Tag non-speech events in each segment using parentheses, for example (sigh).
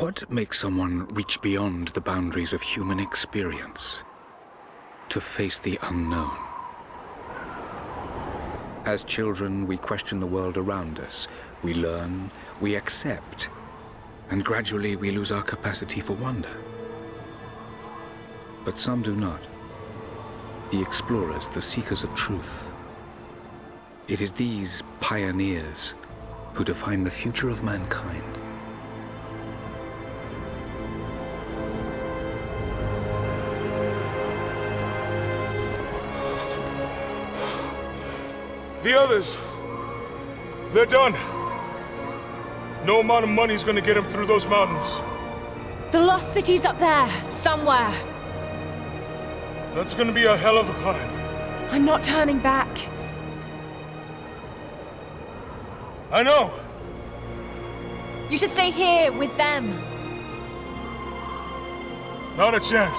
What makes someone reach beyond the boundaries of human experience to face the unknown? As children, we question the world around us. We learn, we accept, and gradually we lose our capacity for wonder. But some do not. The explorers, the seekers of truth. It is these pioneers who define the future of mankind. The others, they're done. No amount of money's gonna get them through those mountains. The lost city's up there, somewhere. That's gonna be a hell of a climb. I'm not turning back. I know. You should stay here with them. Not a chance.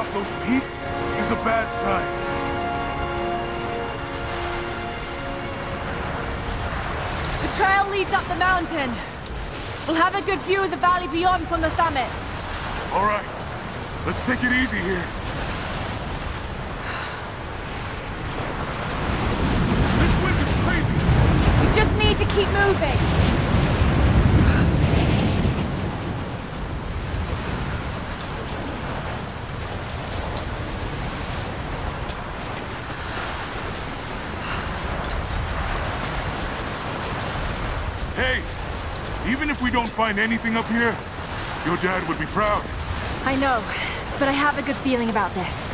Off those peaks is a bad sign. The trail leads up the mountain. We'll have a good view of the valley beyond from the summit. All right. Let's take it easy here. Find anything up here, your dad would be proud. I know, but I have a good feeling about this.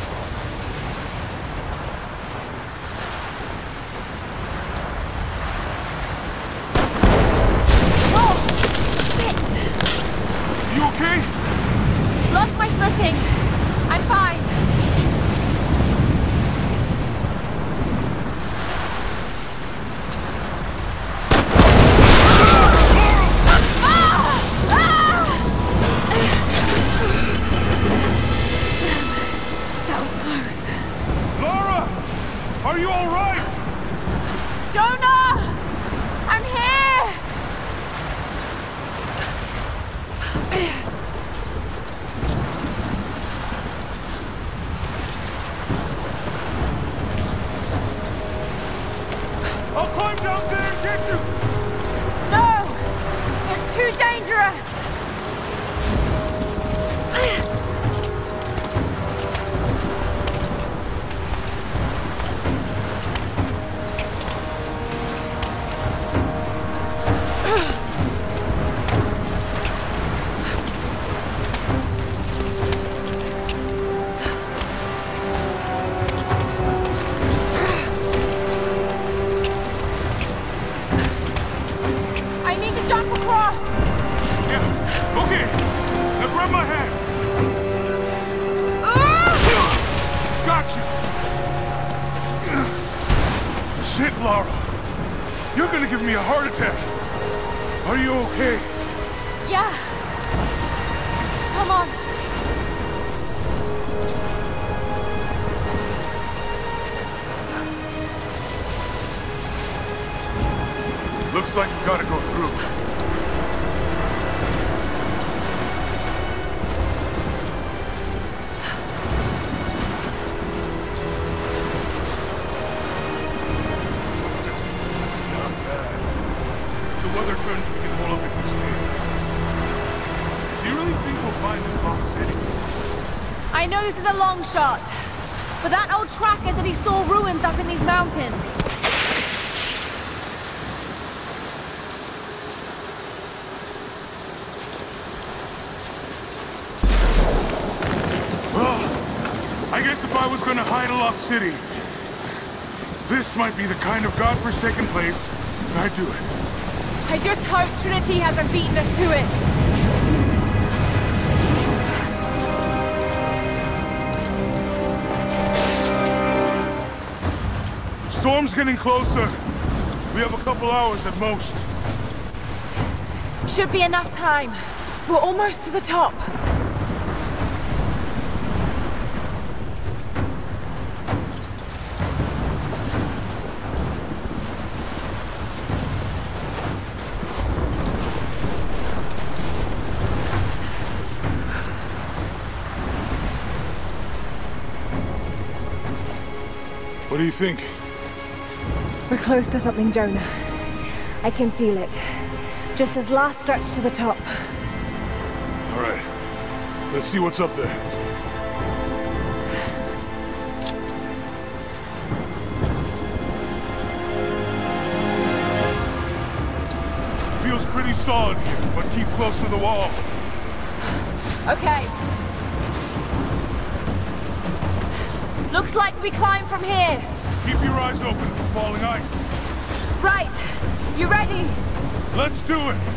This is a long shot. But that old tracker said he saw ruins up in these mountains. Well, I guess if I was gonna hide a lost city, this might be the kind of godforsaken place I'd do it. I just hope Trinity hasn't beaten us to it. storm's getting closer. We have a couple hours at most. Should be enough time. We're almost to the top. What do you think? We're close to something, Jonah. I can feel it. Just this last stretch to the top. All right. Let's see what's up there. Feels pretty solid here, but keep close to the wall. Okay. Looks like we climb from here. Keep your eyes open for falling ice. Right. You ready? Let's do it.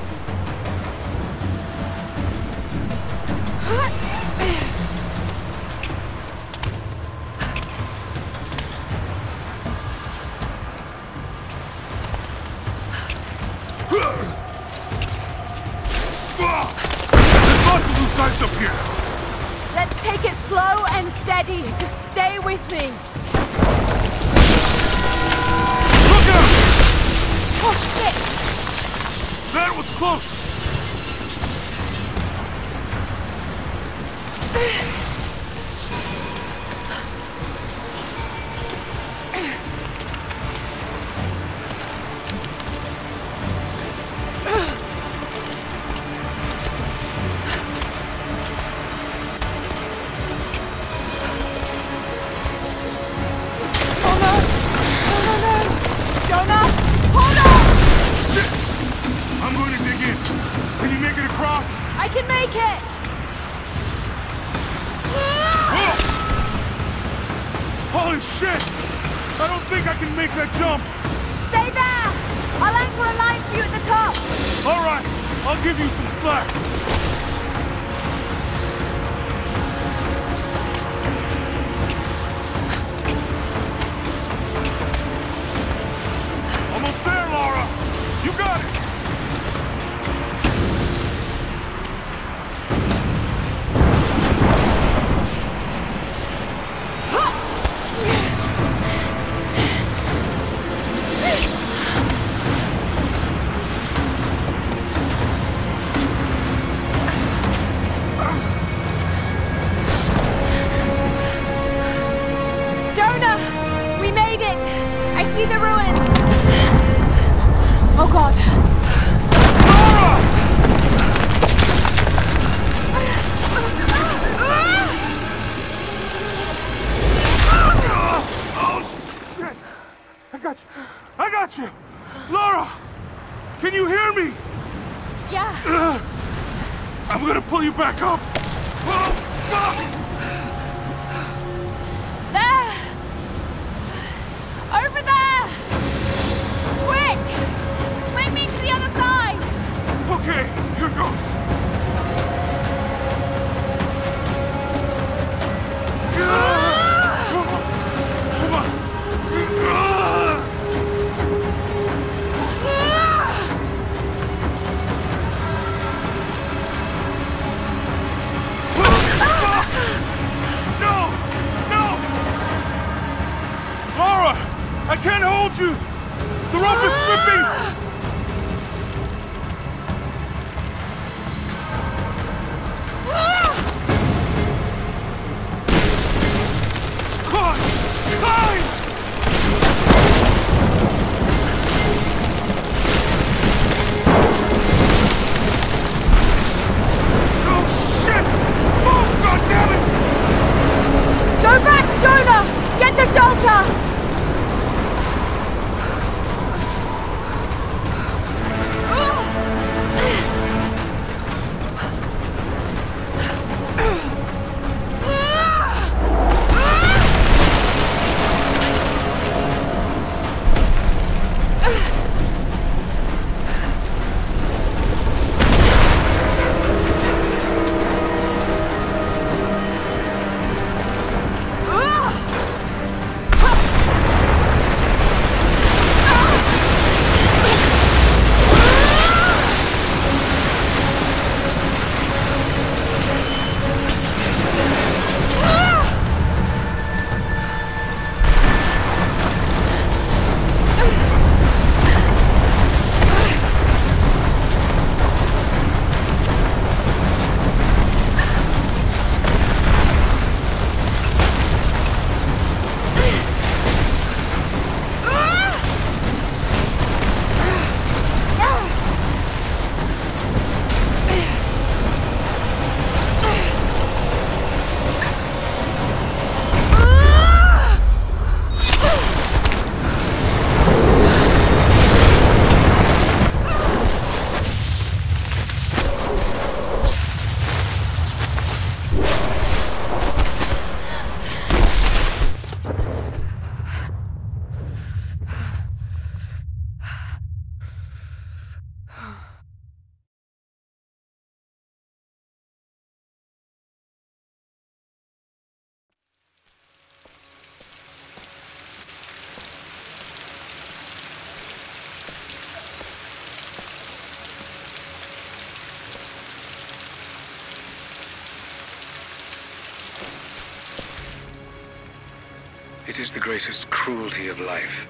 Is the greatest cruelty of life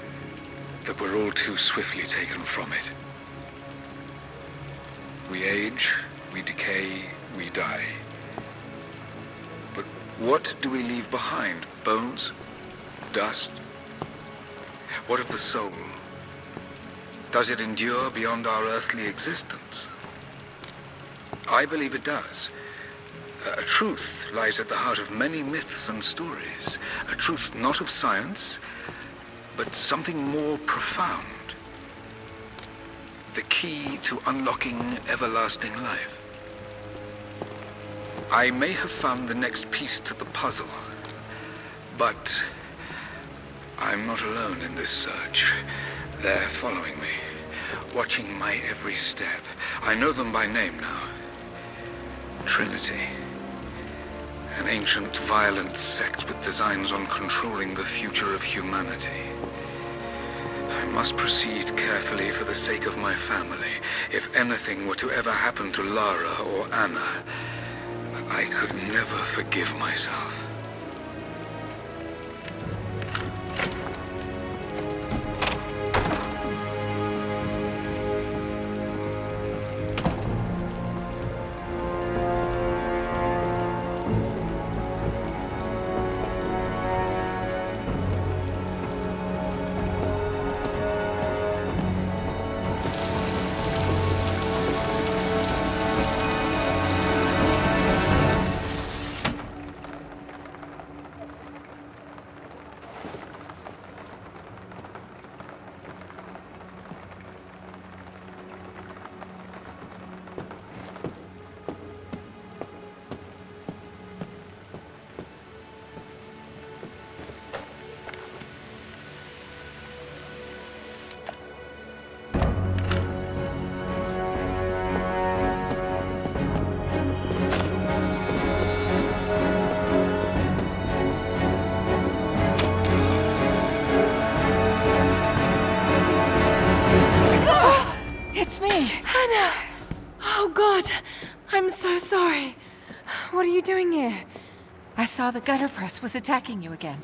that we're all too swiftly taken from it. We age, we decay, we die. But what do we leave behind? Bones? Dust? What of the soul? Does it endure beyond our earthly existence? I believe it does. A truth lies at the heart of many myths and stories. A truth not of science, but something more profound. The key to unlocking everlasting life. I may have found the next piece to the puzzle, but I'm not alone in this search. They're following me, watching my every step. I know them by name now. Trinity. An ancient, violent sect with designs on controlling the future of humanity. I must proceed carefully for the sake of my family. If anything were to ever happen to Lara or Ana, I could never forgive myself. Saw the gutter press was attacking you again.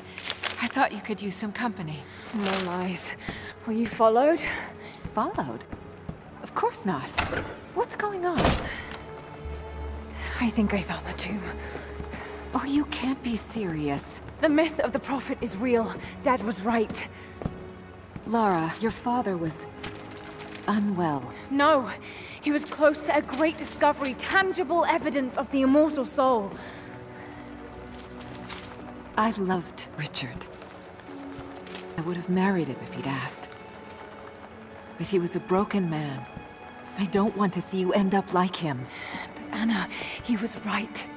I thought you could use some company. No lies. Were you followed? Followed? Of course not. What's going on? I think I found the tomb. Oh, you can't be serious. The myth of the Prophet is real. Dad was right. Lara, your father was... unwell. No, he was close to a great discovery, tangible evidence of the immortal soul. I loved Richard. I would have married him if he'd asked. But he was a broken man. I don't want to see you end up like him. But Ana, he was right.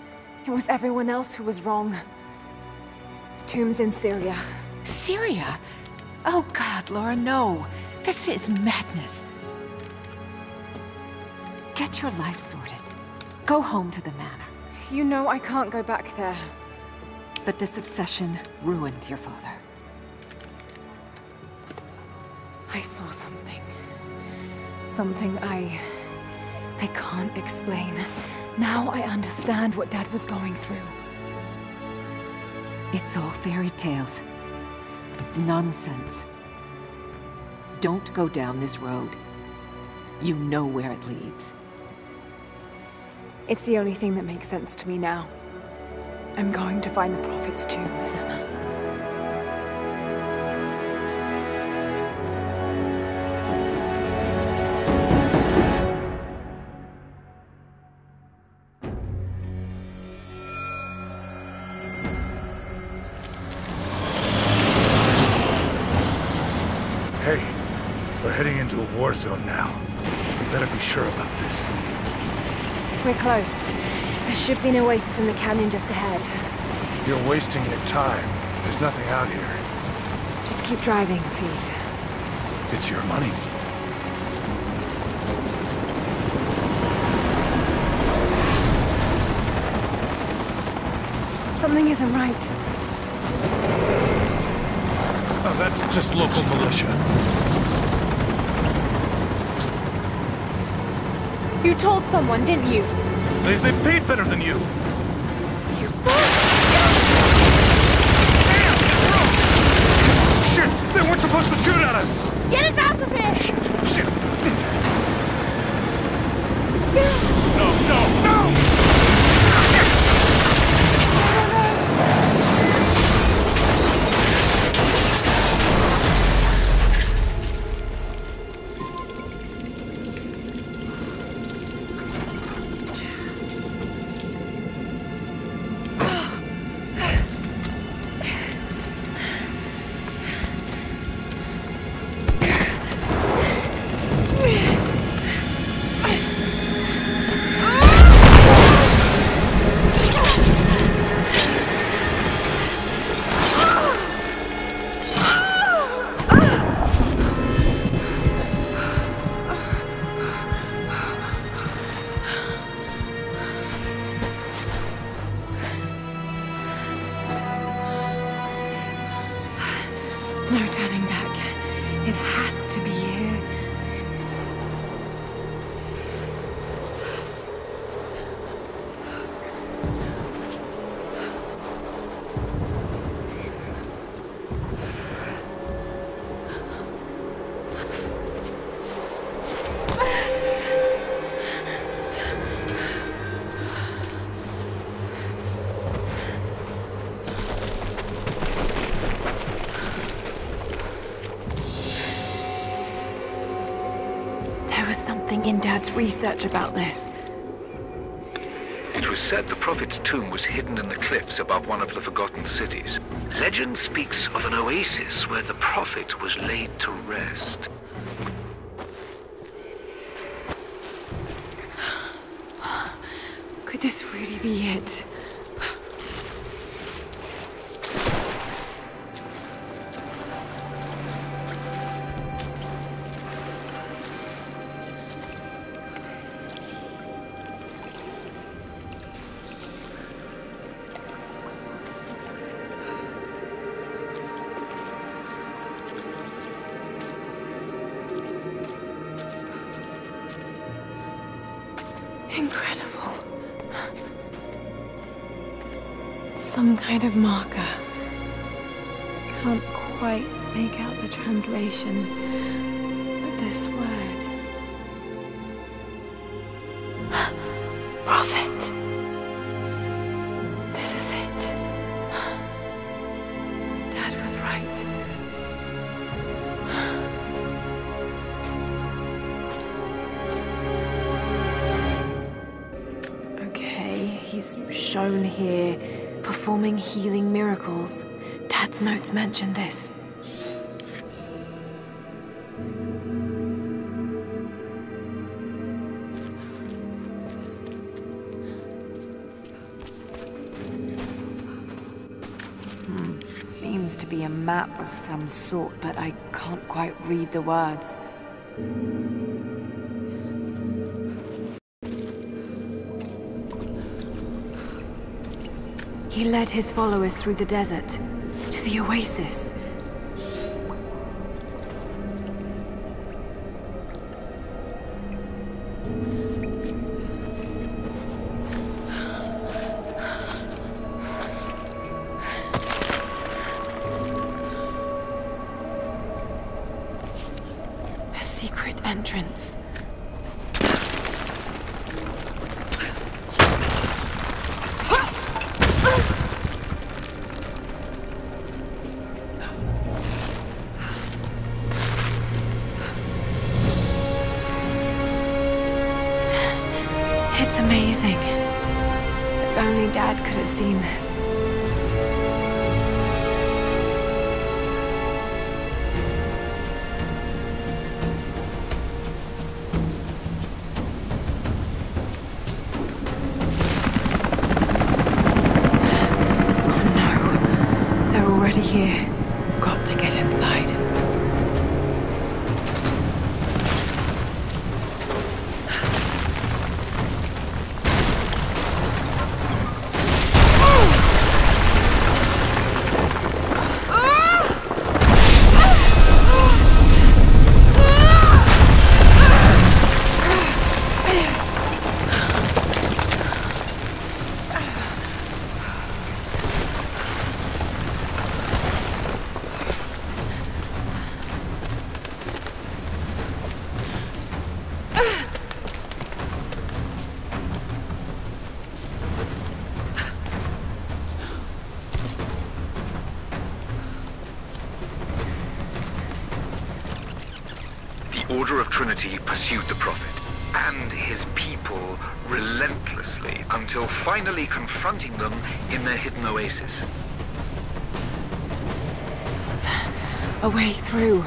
It was everyone else who was wrong. The tomb's in Syria. Syria? Oh God, Lara, no. This is madness. Get your life sorted. Go home to the manor. You know I can't go back there. But this obsession ruined your father. I saw something. Something I... I can't explain. Now I understand what Dad was going through. It's all fairy tales. Nonsense. Don't go down this road. You know where it leads. It's the only thing that makes sense to me now. I'm going to find the Prophet's tomb, should be an oasis in the canyon just ahead. You're wasting your time. There's nothing out here. Just keep driving, please. It's your money. Something isn't right. Oh, that's just local militia. You told someone, didn't you? They, they paid better than you. You in Dad's research about this. It was said the Prophet's tomb was hidden in the cliffs above one of the forgotten cities. Legend speaks of an oasis where the Prophet was laid to rest. Could this really be it? Of some sort, but I can't quite read the words. He led his followers through the desert to the oasis. Trinity pursued the Prophet and his people relentlessly until finally confronting them in their hidden oasis. A way through.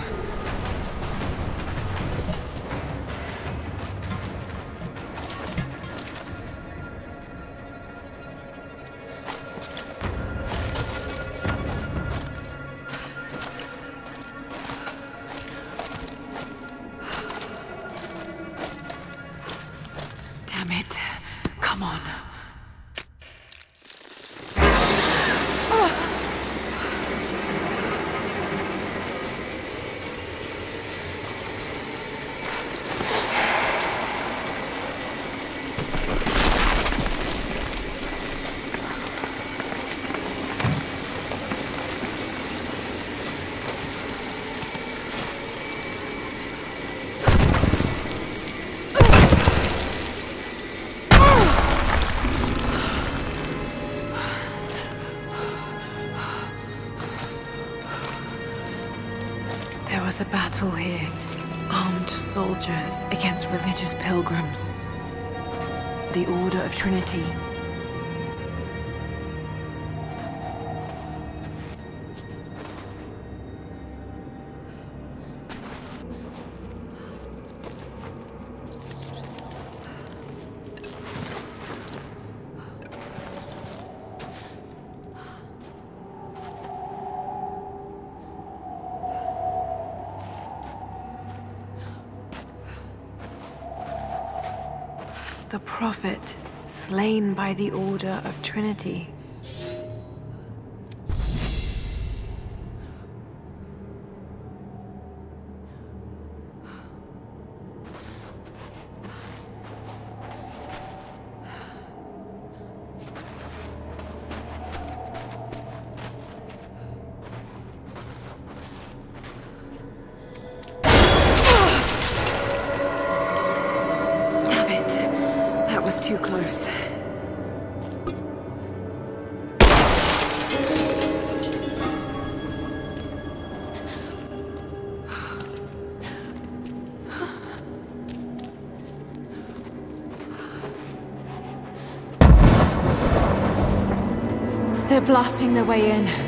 Was a battle here. Armed soldiers against religious pilgrims. The Order of Trinity. Slain by the Order of Trinity. Blasting their way in.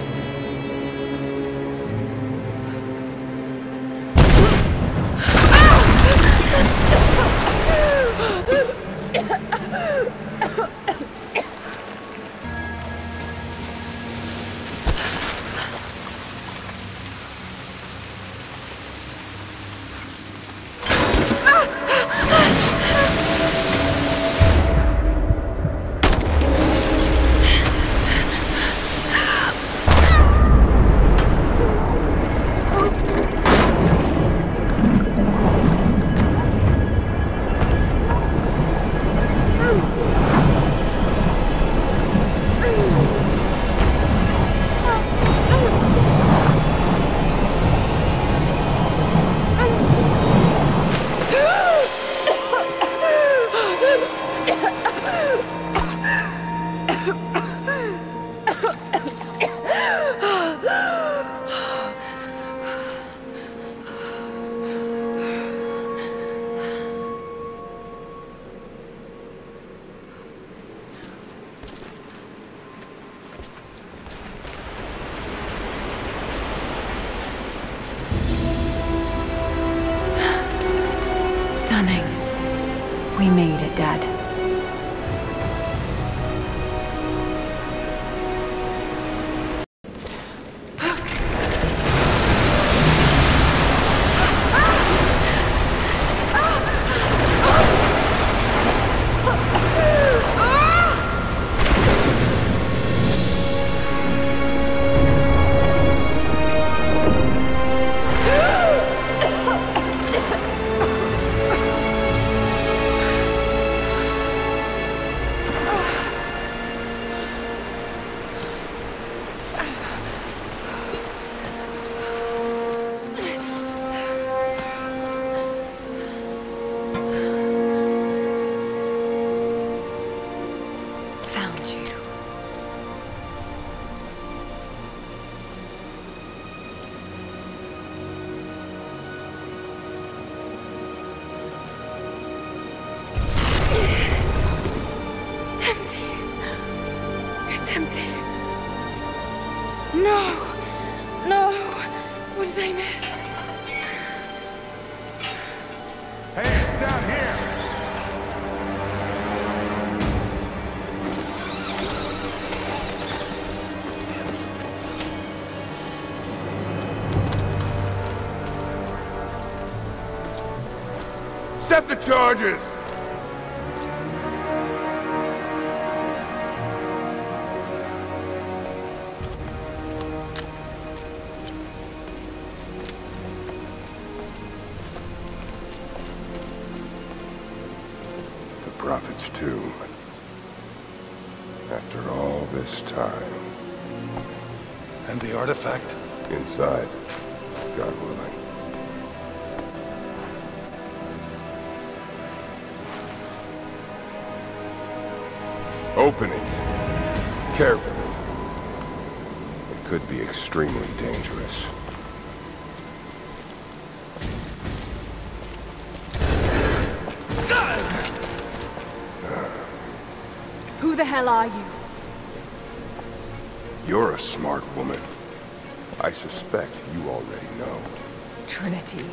The charges! Hell are you? You're a smart woman. I suspect you already know. Trinity.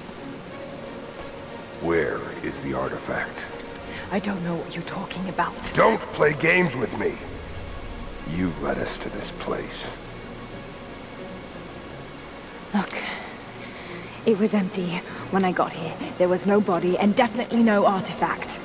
Where is the artifact? I don't know what you're talking about. Don't play games with me! You led us to this place. Look. It was empty when I got here. There was no body and definitely no artifact.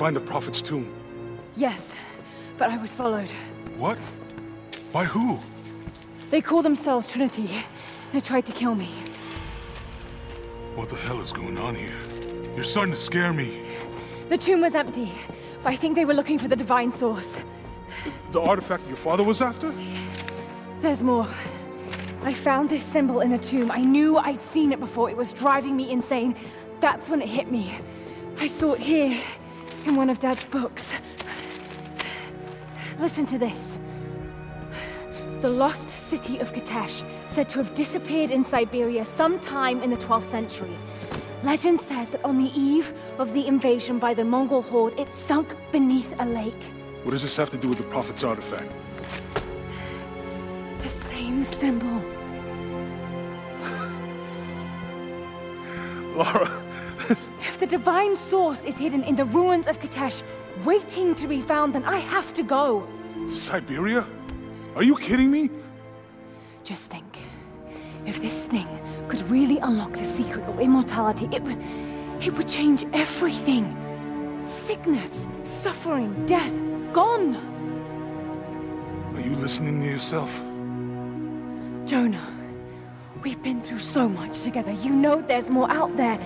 Find the Prophet's tomb? Yes, but I was followed. What? By who? They call themselves Trinity. They tried to kill me. What the hell is going on here? You're starting to scare me. The tomb was empty, but I think they were looking for the divine source. The artifact your father was after? There's more. I found this symbol in the tomb. I knew I'd seen it before. It was driving me insane. That's when it hit me. I saw it here, in one of Dad's books. Listen to this. The lost city of Kitezh, said to have disappeared in Siberia sometime in the 12th century. Legend says that on the eve of the invasion by the Mongol horde, it sunk beneath a lake. What does this have to do with the Prophet's artifact? The same symbol. (laughs) Lara, If the divine source is hidden in the ruins of Kitezh, waiting to be found, then I have to go. To Siberia? Are you kidding me? Just think. If this thing could really unlock the secret of immortality, it would... it would change everything. Sickness, suffering, death, gone. Are you listening to yourself? Jonah, we've been through so much together. You know there's more out there.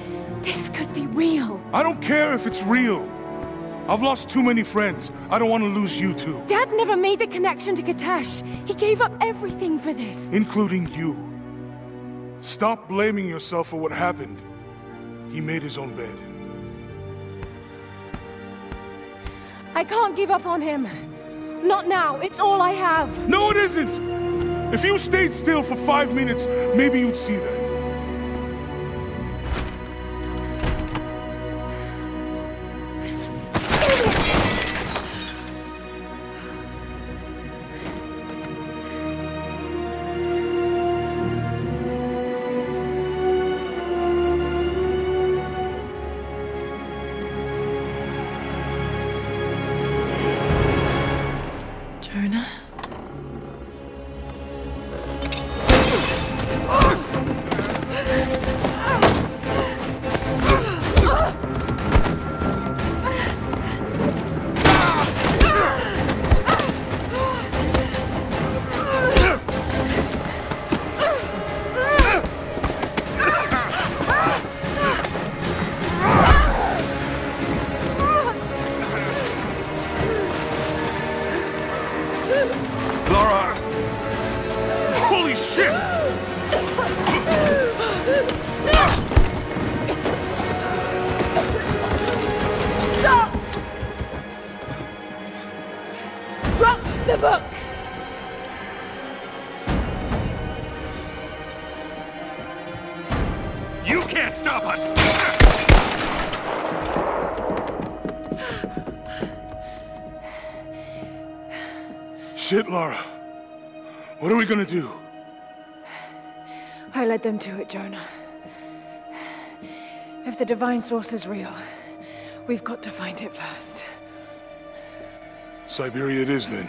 This could be real. I don't care if it's real. I've lost too many friends. I don't want to lose you too. Dad never made the connection to Kitezh. He gave up everything for this. Including you. Stop blaming yourself for what happened. He made his own bed. I can't give up on him. Not now. It's all I have. No, it isn't! If you stayed still for five minutes, maybe you'd see that. We gonna do? I led them to it, Jonah. If the divine source is real, we've got to find it first. Siberia it is then.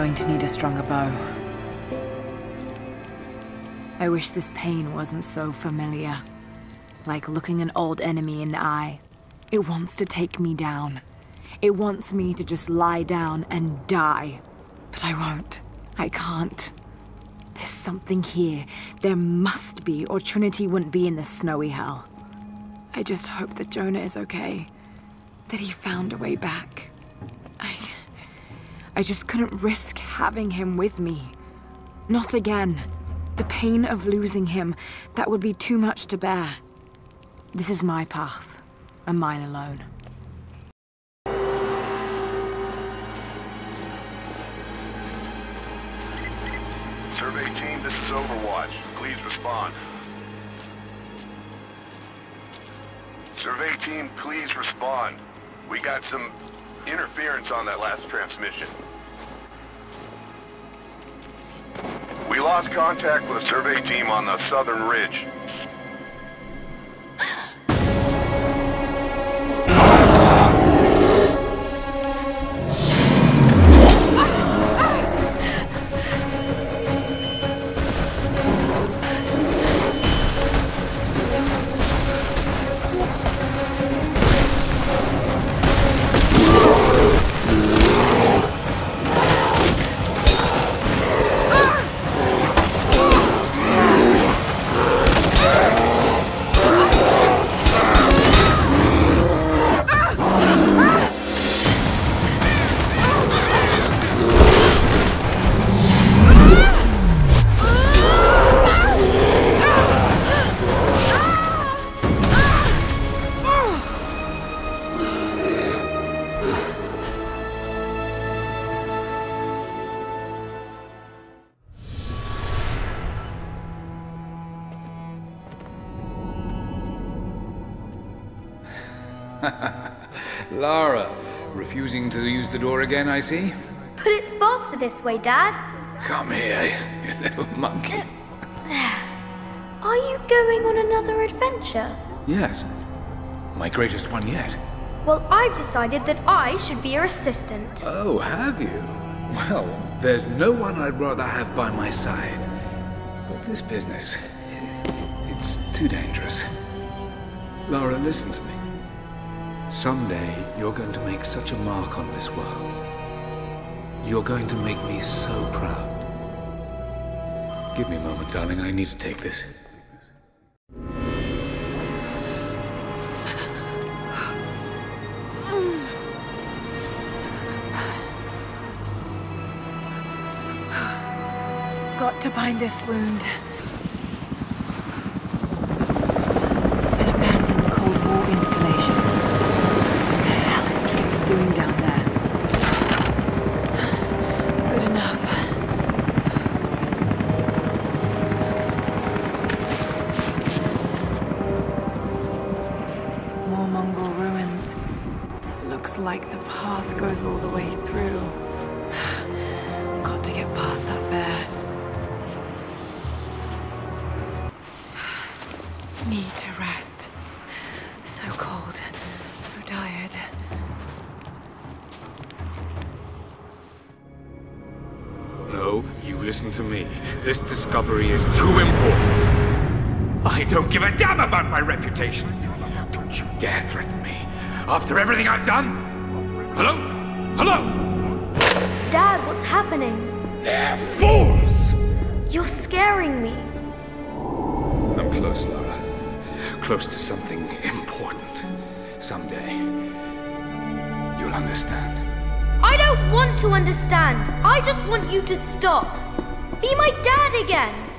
Going to need a stronger bow. I wish this pain wasn't so familiar. Like looking an old enemy in the eye. It wants to take me down. It wants me to just lie down and die. But I won't. I can't. There's something here. There must be, or Trinity wouldn't be in this snowy hell. I just hope that Jonah is okay. That he found a way back. I. Just couldn't risk having him with me. Not again. The pain of losing him, that would be too much to bear. This is my path, and mine alone. Survey team, this is Overwatch. Please respond. Survey team, please respond. We got some interference on that last transmission. We lost contact with the survey team on the southern ridge. (gasps) refusing to use the door again, I see? But it's faster this way, Dad. Come here, you little monkey. (sighs) Are you going on another adventure? Yes, my greatest one yet. Well, I've decided that I should be your assistant. Oh, have you? Well, there's no one I'd rather have by my side. But this business, it's too dangerous. Lara, listen to me. Someday, you're going to make such a mark on this world. You're going to make me so proud. Give me a moment, darling. I need to take this. Got to bind this wound. This discovery is too important. I don't give a damn about my reputation. Don't you dare threaten me. After everything I've done? Hello? Hello? Dad, what's happening? They're fools! You're scaring me. I'm close, Lara. Close to something important. Someday, you'll understand. I don't want to understand. I just want you to stop. Be my dad again.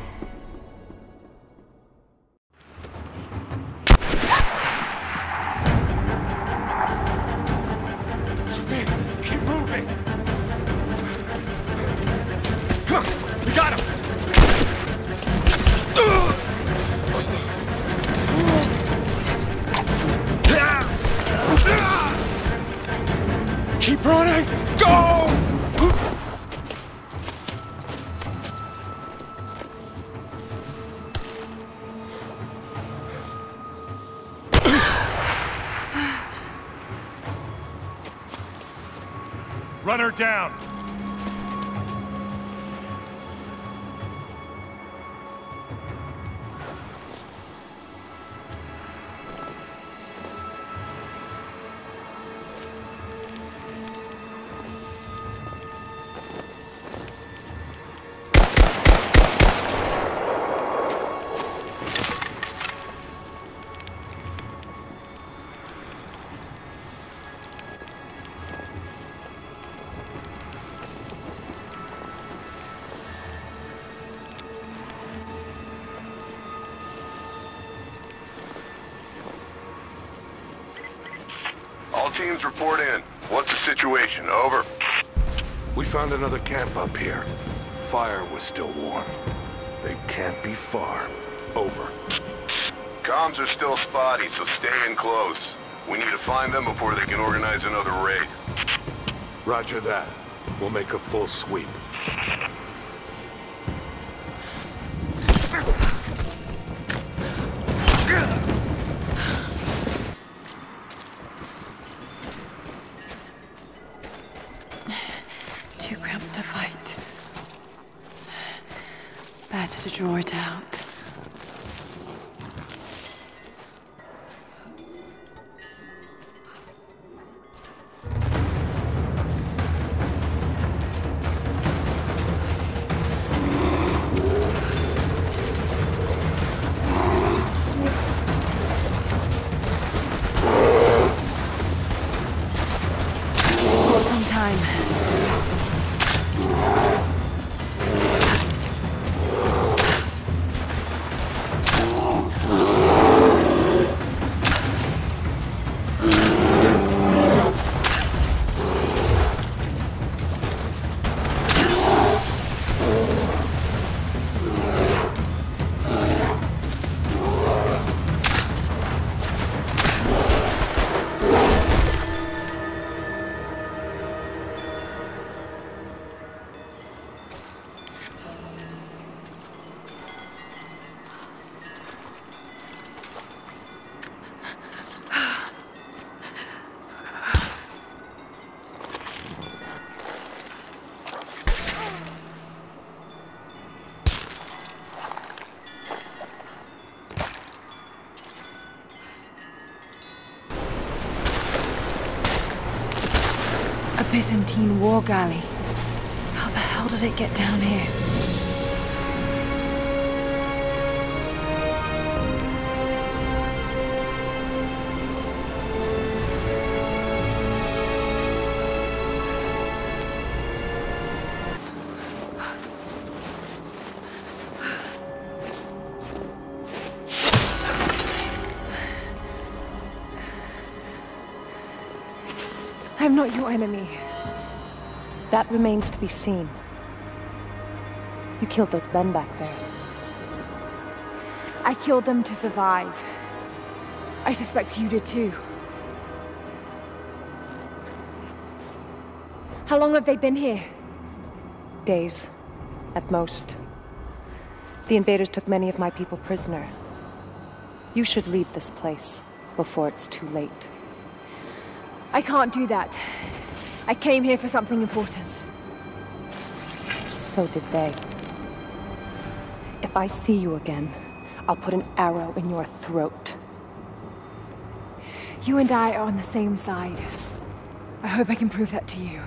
Down! Are still spotty, so stay in close. We need to find them before they can organize another raid. Roger that. We'll make a full sweep. Byzantine war galley. How the hell did it get down here? I'm not your enemy. That remains to be seen. You killed those men back there. I killed them to survive. I suspect you did too. How long have they been here? Days, at most. The invaders took many of my people prisoner. You should leave this place before it's too late. I can't do that. I came here for something important. So did they. If I see you again, I'll put an arrow in your throat. You and I are on the same side. I hope I can prove that to you.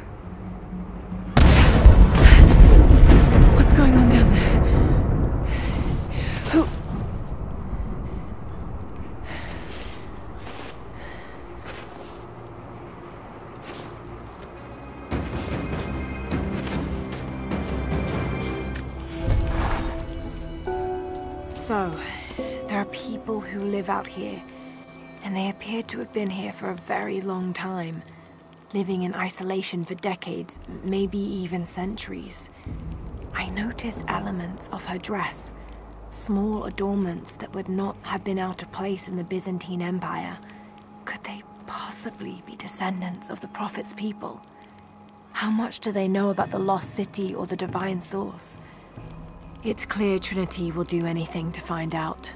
Out here, and they appear to have been here for a very long time, living in isolation for decades, maybe even centuries. I notice elements of her dress, small adornments that would not have been out of place in the Byzantine Empire. Could they possibly be descendants of the Prophet's people? How much do they know about the lost city or the divine source? It's clear Trinity will do anything to find out.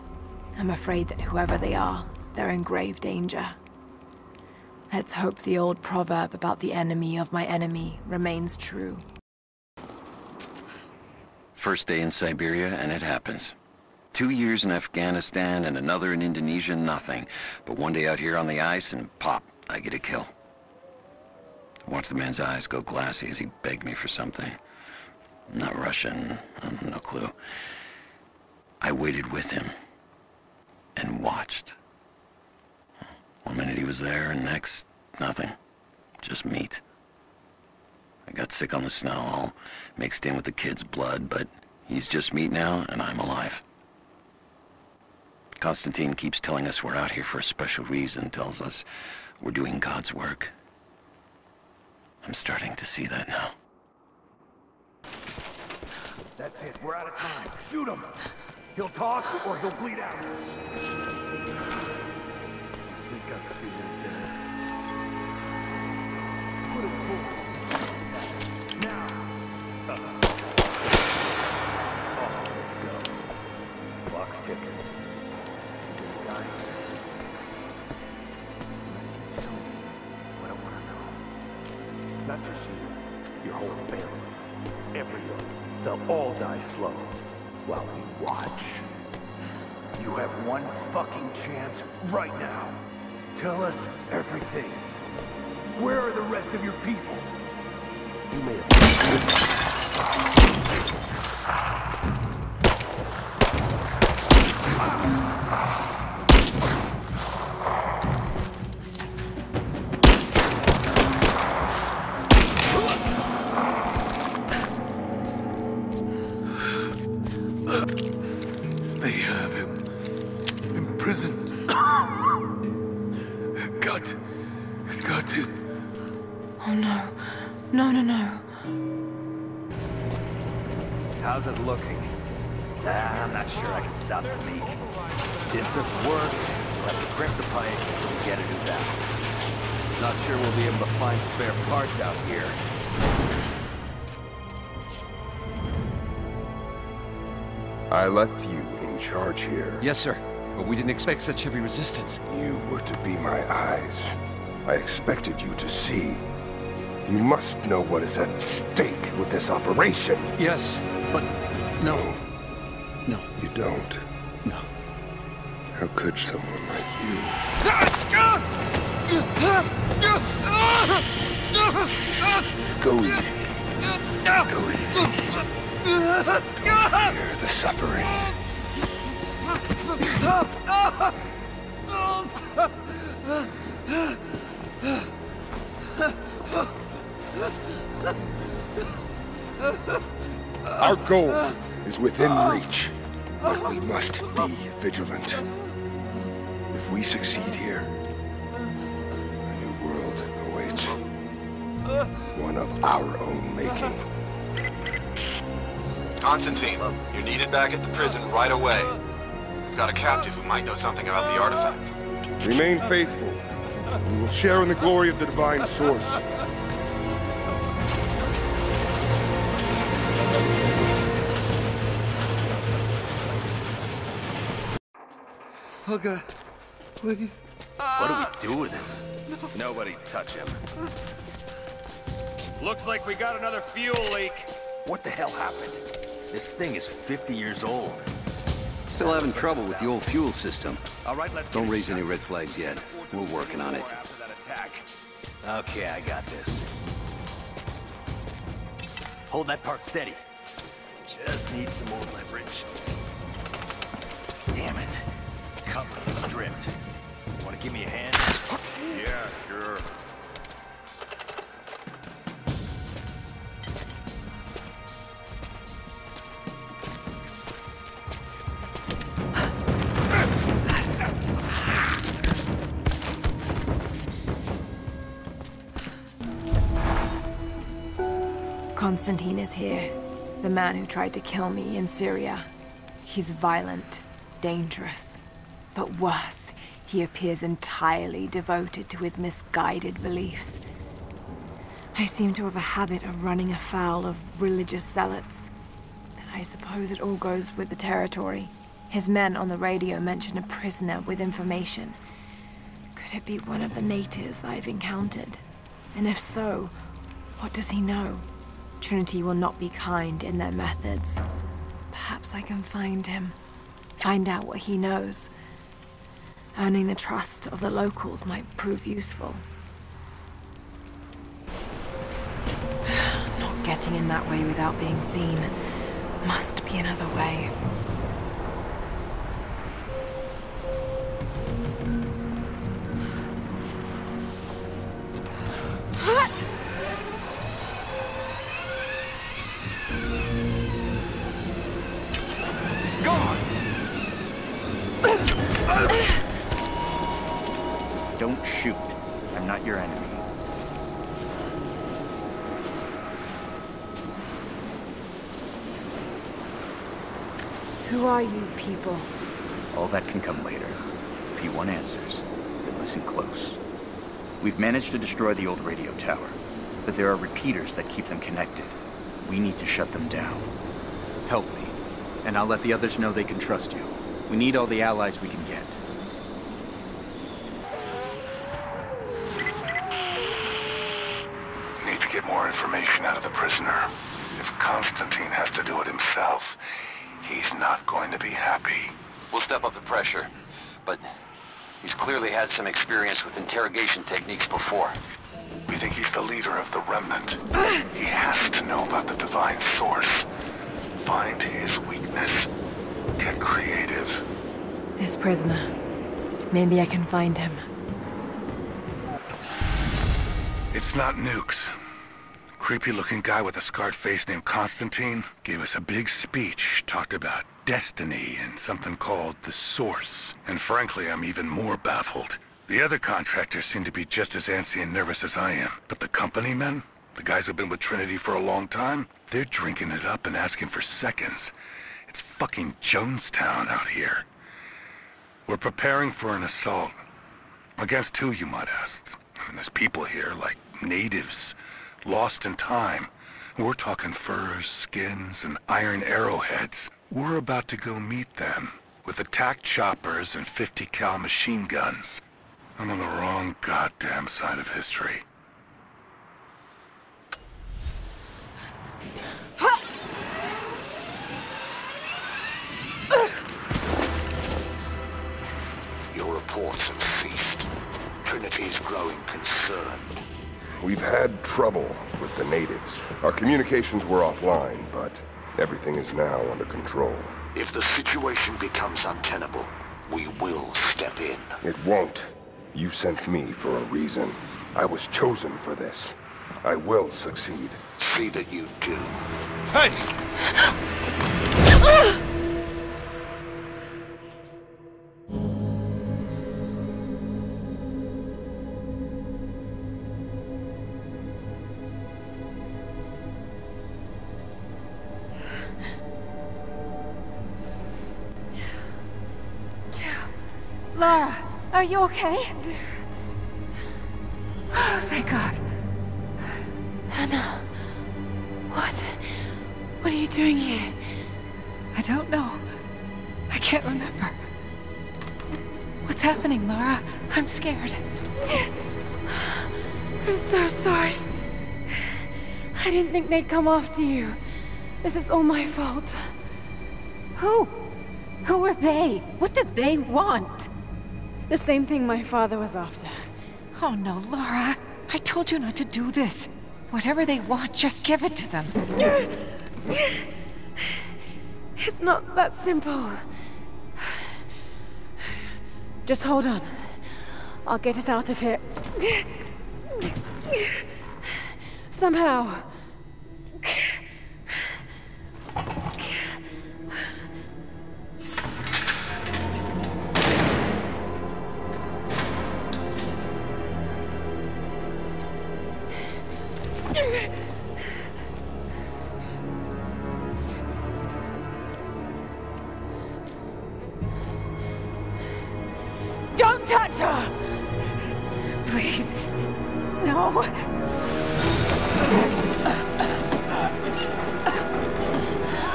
I'm afraid that whoever they are, they're in grave danger. Let's hope the old proverb about the enemy of my enemy remains true. First day in Siberia, and it happens. Two years in Afghanistan and another in Indonesia, nothing. But one day out here on the ice, and pop, I get a kill. I watched the man's eyes go glassy as he begged me for something. Not Russian, um, no clue. I waited with him and watched. One minute he was there, and next, nothing. Just meat. I got sick on the snow, all mixed in with the kid's blood, but he's just meat now, and I'm alive. Constantine keeps telling us we're out here for a special reason, tells us we're doing God's work. I'm starting to see that now. That's it. We're out of time. Shoot him. He'll talk or he'll bleed out. Not I left you in charge here. Yes, sir. But we didn't expect such heavy resistance. You were to be my eyes. I expected you to see. You must know what is at stake with this operation. Yes, but no. No. You don't. No. How could someone like you? Go easy. Go easy. Fear the suffering. Our goal is within reach, but we must be vigilant. If we succeed here, a new world awaits. One of our own making. Constantine, you're needed back at the prison right away. We've got a captive who might know something about the artifact. Remain faithful. We will share in the glory of the divine source. Oh god, please. What do we do with him? Nobody touch him. Looks like we got another fuel leak. What the hell happened? This thing is 50 years old. Still having trouble with the old fuel system. All right, let's Don't raise any red flags yet. We're working on it. Attack. Okay, I got this. Hold that part steady. Just need some more leverage. Damn it. Cover stripped. Want to give me a hand? Yeah, sure. Constantine is here. The man who tried to kill me in Syria. He's violent, dangerous. But worse, he appears entirely devoted to his misguided beliefs. I seem to have a habit of running afoul of religious zealots. But I suppose it all goes with the territory. His men on the radio mentioned a prisoner with information. Could Could it be one of the natives I've encountered? And if so, what does he know? Trinity will not be kind in their methods. Perhaps I can find him. Find out what he knows. Earning the trust of the locals might prove useful. (sighs) Not getting in that way without being seen. Must be another way. Managed to destroy the old radio tower, but there are repeaters that keep them connected. We need to shut them down. Help me, and I'll let the others know they can trust you. We need all the allies we can get. Need to get more information out of the prisoner. If Constantine has to do it himself, he's not going to be happy. We'll step up the pressure, but he's clearly had some experience with interrogation techniques before. We think he's the leader of the Remnant. He has to know about the Divine Source. Find his weakness. Get creative. This prisoner. Maybe I can find him. It's not nukes. Creepy looking guy with a scarred face named Constantine gave us a big speech, talked about destiny and something called the Source. And frankly, I'm even more baffled. The other contractors seem to be just as antsy and nervous as I am. But the company men, the guys who've been with Trinity for a long time, they're drinking it up and asking for seconds. It's fucking Jonestown out here. We're preparing for an assault. Against who, you might ask? I mean, there's people here, like natives, lost in time. We're talking furs, skins, and iron arrowheads. We're about to go meet them with attack choppers and 50 cal machine guns. I'm on the wrong goddamn side of history. Your reports have ceased. Trinity's growing concerned. We've had trouble with the natives. Our communications were offline, but everything is now under control. If the situation becomes untenable, we will step in. It won't. You sent me for a reason. I was chosen for this. I will succeed. See that you do. Hey! (gasps) (gasps) Ah! Lara, are you okay? Oh, thank God. Ana, what? What are you doing here? I don't know. I can't remember. What's happening, Lara? I'm scared. I'm so sorry. I didn't think they'd come after you. This is all my fault. Who? Who are they? What do they want? The same thing my father was after. Oh no, Lara. I told you not to do this. Whatever they want, just give it to them. It's not that simple. Just hold on. I'll get us out of here. Somehow. Don't touch her! Please. No.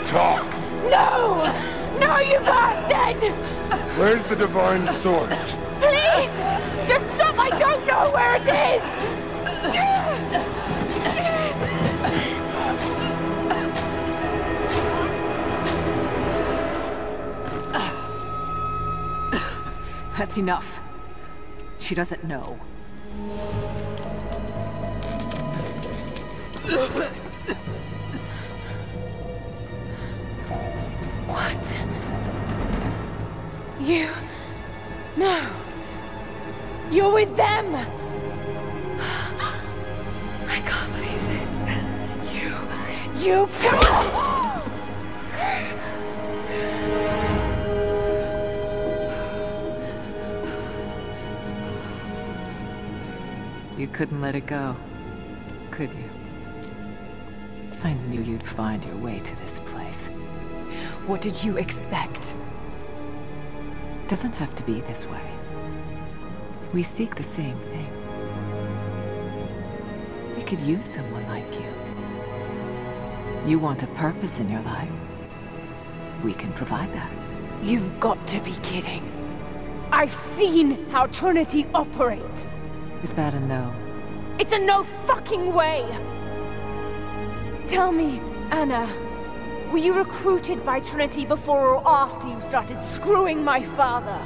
Talk! No! No, you bastard! Where's the divine source? Please! Just stop I don't know where it is! That's enough. She doesn't know. What? You... No. You're with them! I can't believe this. You... You... Come You couldn't let it go, could you? I knew you'd find your way to this place. What did you expect? Doesn't have to be this way. We seek the same thing. We could use someone like you. You want a purpose in your life. We can provide that. You've got to be kidding. I've seen how Trinity operates. Is that a no? It's a no fucking way! Tell me, Anna, were you recruited by Trinity before or after you started screwing my father?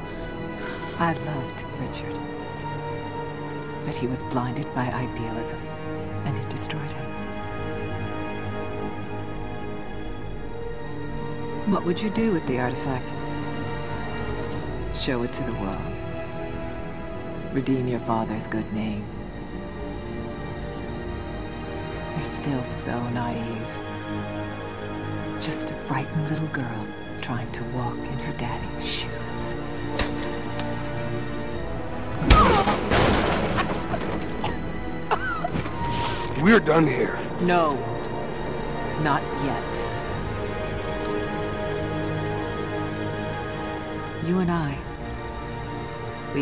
I loved Richard. But he was blinded by idealism, and it destroyed him. What would you do with the artifact? Show it to the world. Redeem your father's good name. You're still so naive. Just a frightened little girl trying to walk in her daddy's shoes. We're done here. No. Not yet. You and I,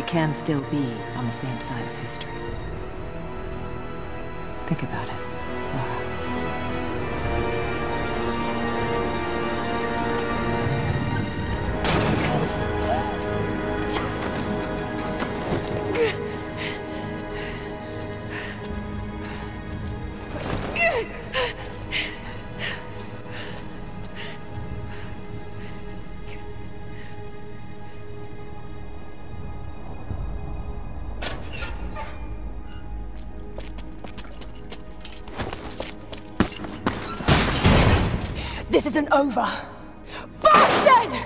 can still be on the same side of history. Think about it, over. Bastard!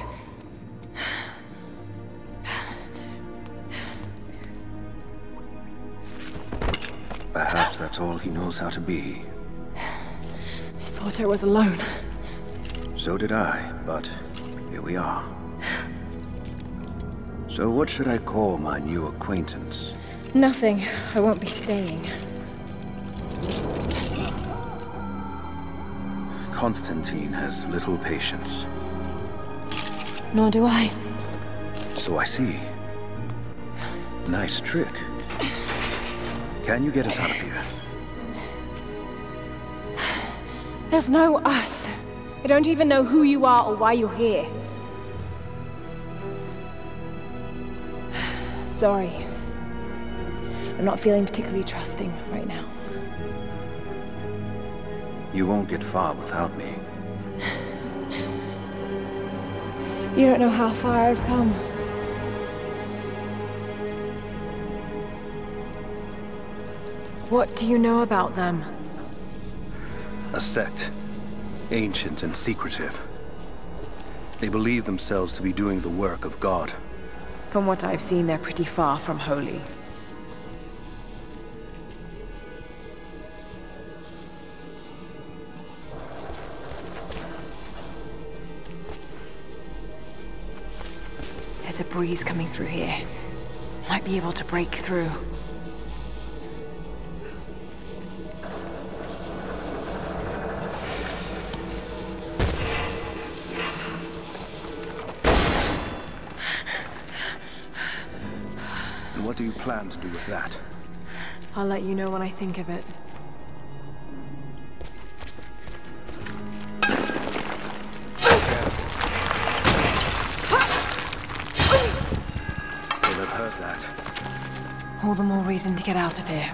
Perhaps that's all he knows how to be. I thought I was alone. So did I, but here we are. So what should I call my new acquaintance? Nothing. I won't be staying. Constantine has little patience. Nor do I. So I see. Nice trick. Can you get us out of here? There's no us. I don't even know who you are or why you're here. (sighs) Sorry. I'm not feeling particularly trusting right now. You won't get far without me. (sighs) You don't know how far I've come. What do you know about them? A sect. Ancient and secretive. They believe themselves to be doing the work of God. From what I've seen, they're pretty far from holy. Breeze coming through here. Might be able to break through. And what do you plan to do with that? I'll let you know when I think of it. Reason to get out of here.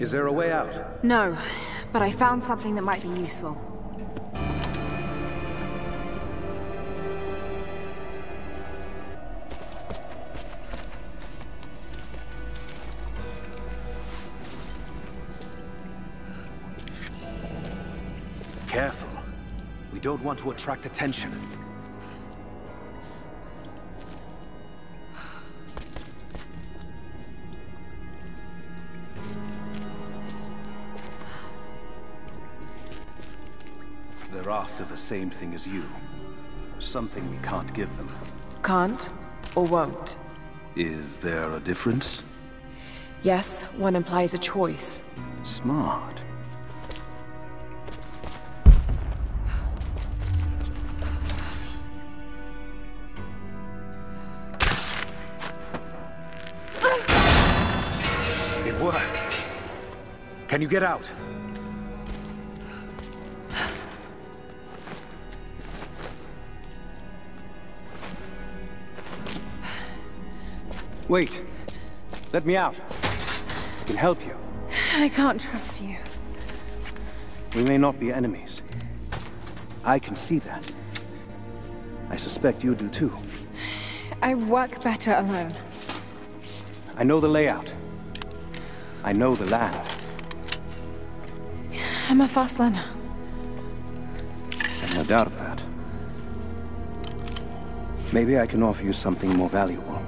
Is there a way out? No, but I found something that might be useful. To attract attention. They're after the same thing as you. Something we can't give them. Can't or won't. Is there a difference? Yes, one implies a choice. Smart. Can you get out? Wait. Let me out. I can help you. I can't trust you. We may not be enemies. I can see that. I suspect you do too. I work better alone. I know the layout. I know the land. I'm a fast. I've no doubt of that. Maybe I can offer you something more valuable.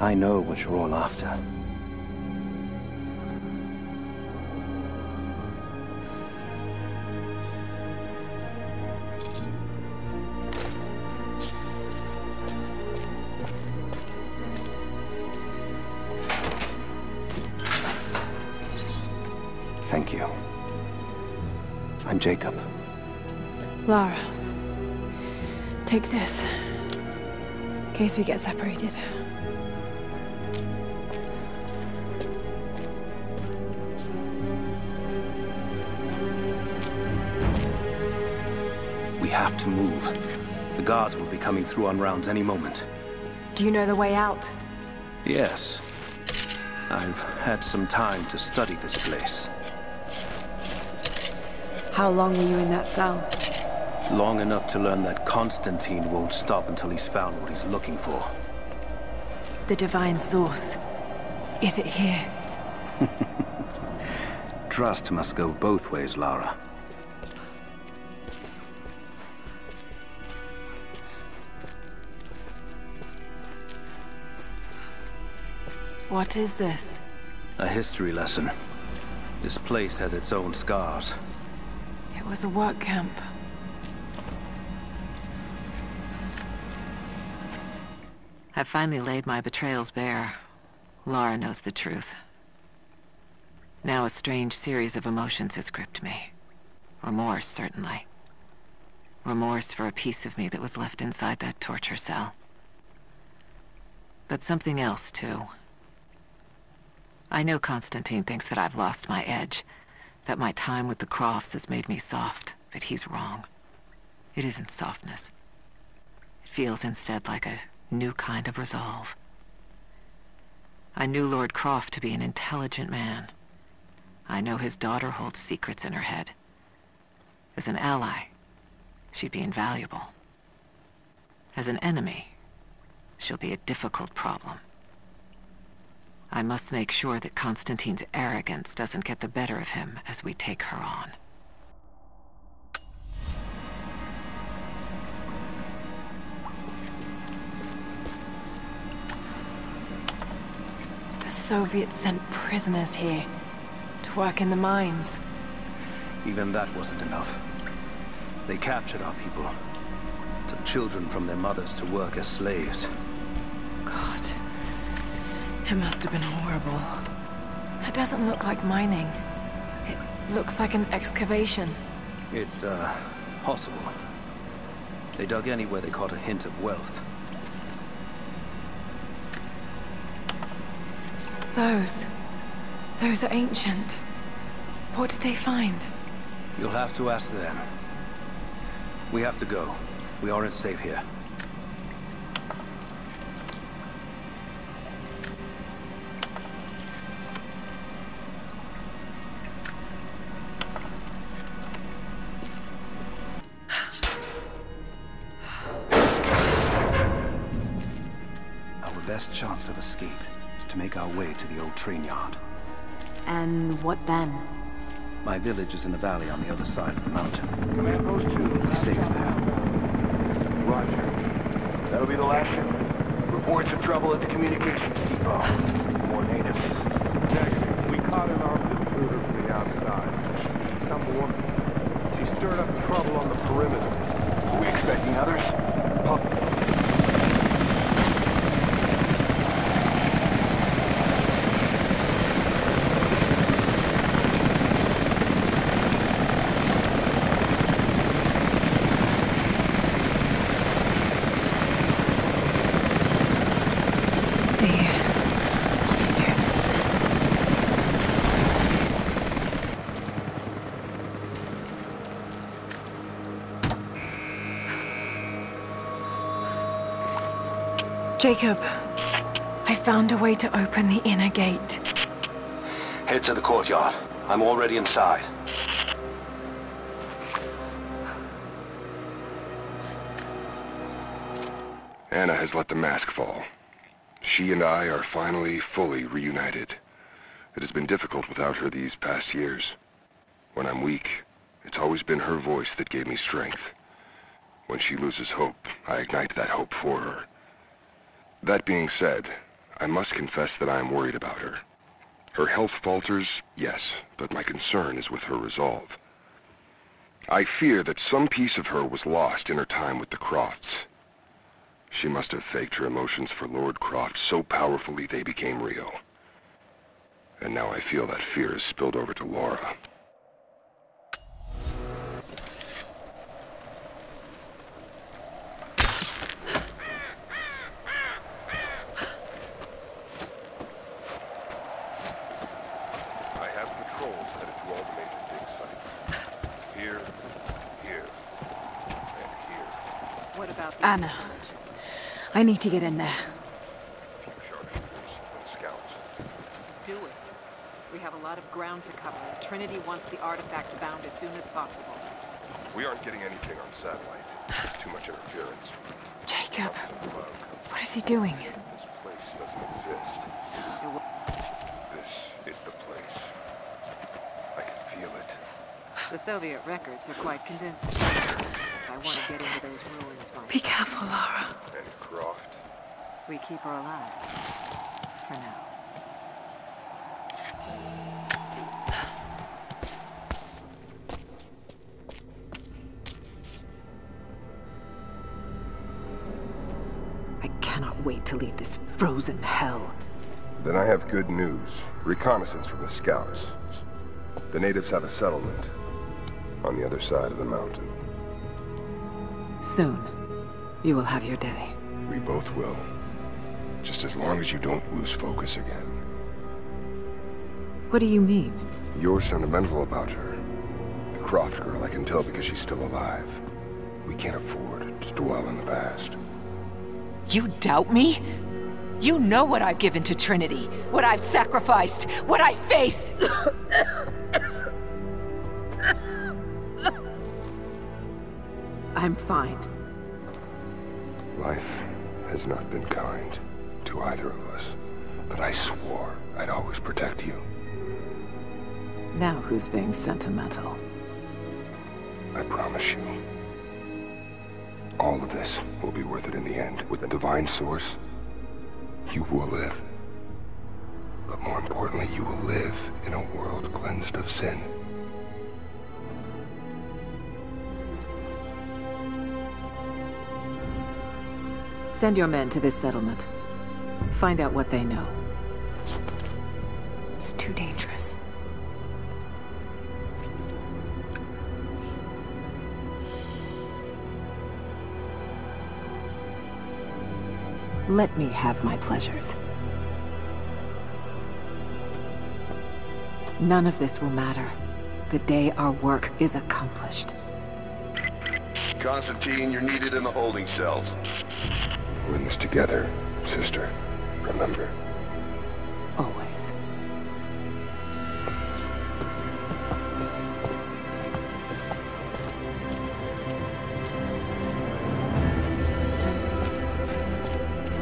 I know what you're all after. We get separated. We have to move. The guards will be coming through on rounds any moment. Do you know the way out? Yes. I've had some time to study this place. How long were you in that cell? Long enough to learn that Constantine won't stop until he's found what he's looking for. The Divine Source. Is it here? (laughs) Trust must go both ways, Lara. What is this? A history lesson. This place has its own scars. It was a work camp. I've finally laid my betrayals bare. Lara knows the truth. Now a strange series of emotions has gripped me. Remorse, certainly. Remorse for a piece of me that was left inside that torture cell. But something else, too. I know Constantine thinks that I've lost my edge, that my time with the Crofts has made me soft, but he's wrong. It isn't softness. It feels instead like a new kind of resolve. I knew Lord Croft to be an intelligent man. I know his daughter holds secrets in her head. As an ally, she'd be invaluable. As an enemy, she'll be a difficult problem. I must make sure that Constantine's arrogance doesn't get the better of him as we take her on. The Soviets sent prisoners here to work in the mines. Even that wasn't enough. They captured our people. Took children from their mothers to work as slaves. God. It must have been horrible. That doesn't look like mining. It looks like an excavation. It's, uh, possible. They dug anywhere they caught a hint of wealth. Those. Those are ancient. What did they find? You'll have to ask them. We have to go. We aren't safe here. Train yard. And what then? My village is in a valley on the other side of the mountain. We'll be safe there. Roger. That'll be the last ship. Reports of trouble at the communications depot. More natives. Negative. We caught an armed intruder from the outside. Some woman. She stirred up trouble on the perimeter. Are we expecting others? Stay here. I'll take care of this. Jacob, I found a way to open the inner gate. Head to the courtyard. I'm already inside. Ana has let the mask fall. She and I are finally fully reunited. It has been difficult without her these past years. When I'm weak, it's always been her voice that gave me strength. When she loses hope, I ignite that hope for her. That being said, I must confess that I am worried about her. Her health falters, yes, but my concern is with her resolve. I fear that some piece of her was lost in her time with the Crofts. She must have faked her emotions for Lord Croft so powerfully they became real. And now I feel that fear has spilled over to Lara. I have patrols headed to all the major dig sites. Here, here, and here. What about Ana, I need to get in there. Few sharpshooters and scouts. Do it. We have a lot of ground to cover, and Trinity wants the artifact found as soon as possible. We aren't getting anything on satellite. There's too much interference. Jacob, what is he doing? This place doesn't exist. This is the place. I can feel it. The Soviet records are quite convincing. If I want to get into those ruins myself. Be careful, Lara. And Croft. We keep her alive. For now. I cannot wait to leave this frozen hell. Then I have good news. Reconnaissance from the scouts. The natives have a settlement on the other side of the mountain. Soon, you will have your day. We both will. Just as long as you don't lose focus again. What do you mean? You're sentimental about her. The Croft girl, I can tell because she's still alive. We can't afford to dwell in the past. You doubt me? You know what I've given to Trinity, what I've sacrificed, what I face. I'm fine. Life has not been kind to either of us, but I swore I'd always protect you. Now who's being sentimental? I promise you. All of this will be worth it in the end. With the divine source, you will live. But more importantly, you will live in a world cleansed of sin. Send your men to this settlement. Find out what they know. It's too dangerous. Let me have my pleasures. None of this will matter. The day our work is accomplished. Constantine, you're needed in the holding cells. We're in this together, sister. Remember. Always.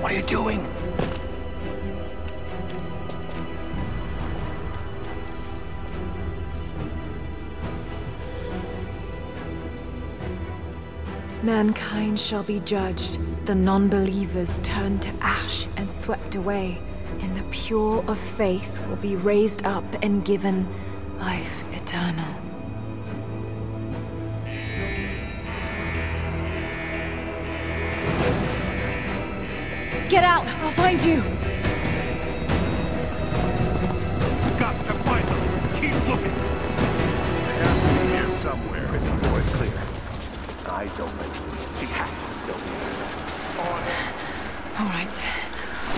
What are you doing? Mankind shall be judged. The non-believers turned to ash and swept away. And the pure of faith will be raised up and given life eternal. Get out! I'll find you! Got to find them. Keep looking. They have to be here somewhere if the door's clear. I don't think she has to be there. All right.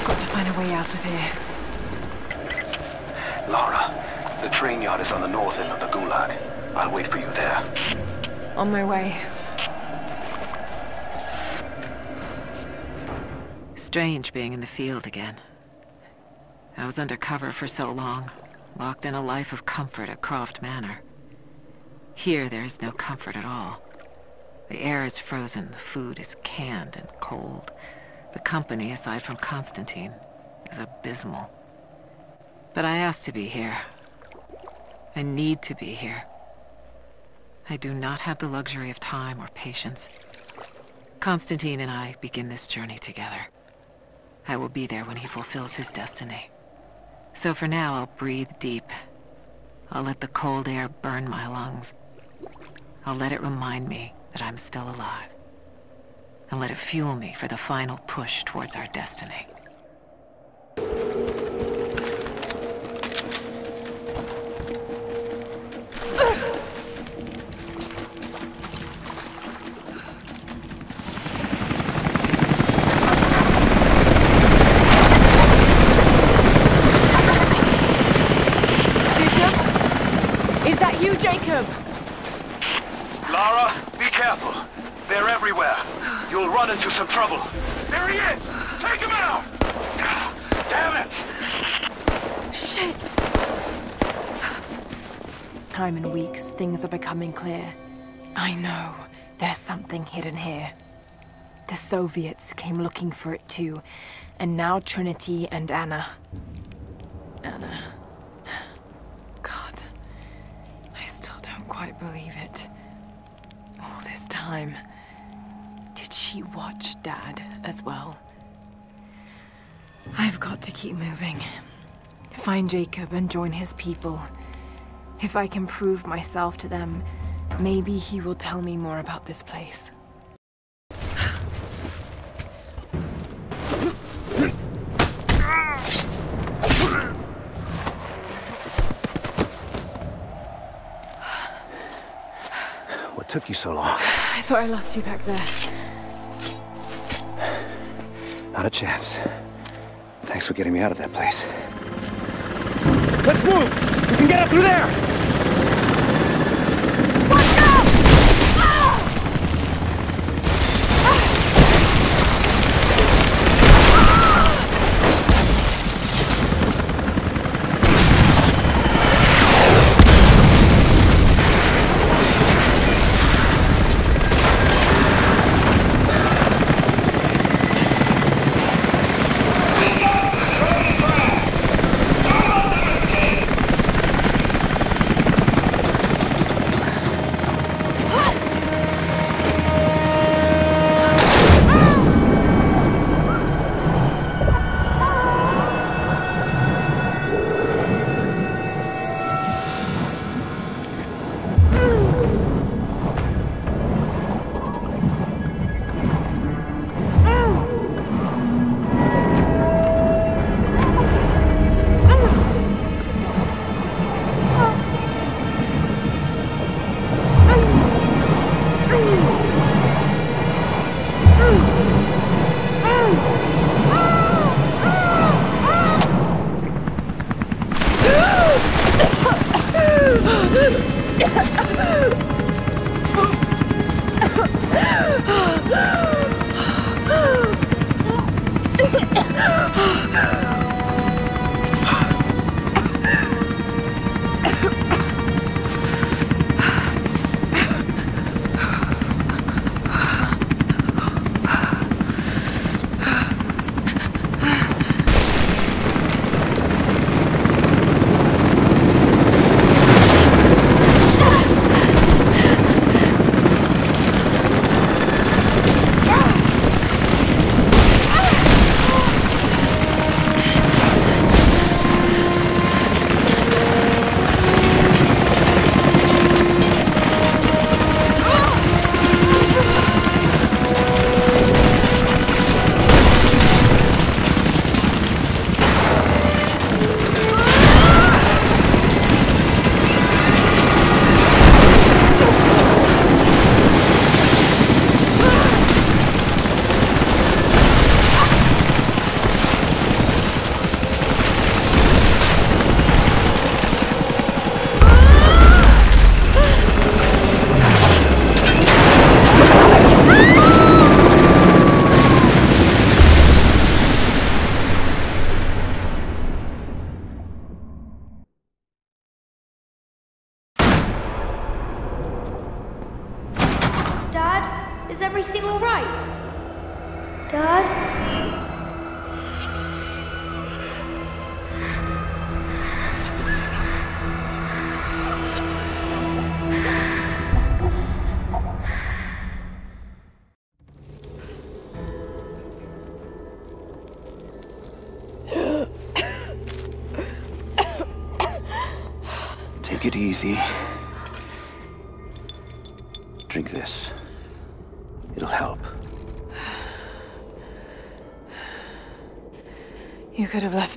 Got to find a way out of here. Lara, the train yard is on the north end of the Gulag. I'll wait for you there. On my way. Strange being in the field again. I was undercover for so long, locked in a life of comfort at Croft Manor. Here there is no comfort at all. The air is frozen, the food is canned and cold. The company, aside from Constantine, is abysmal. But I asked to be here. I need to be here. I do not have the luxury of time or patience. Constantine and I begin this journey together. I will be there when he fulfills his destiny. So for now, I'll breathe deep. I'll let the cold air burn my lungs. I'll let it remind me that I'm still alive. And let it fuel me for the final push towards our destiny. Things are becoming clear. I know. There's something hidden here. The Soviets came looking for it too. And now Trinity and Ana. Ana. God. I still don't quite believe it. All this time. Did she watch Dad as well? I've got to keep moving. Find Jacob and join his people. If I can prove myself to them, maybe he will tell me more about this place. What took you so long? I thought I lost you back there. Not a chance. Thanks for getting me out of that place. Let's move! We can get up through there!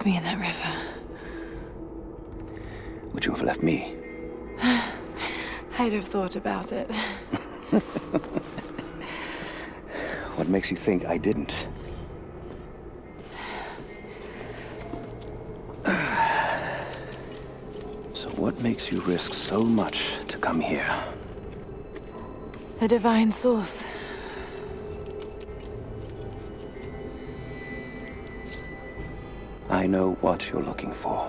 Left me in that river. Would you have left me? (sighs) I'd have thought about it. (laughs) What makes you think I didn't? (sighs) So what makes you risk so much to come here? The divine source. What you're looking for.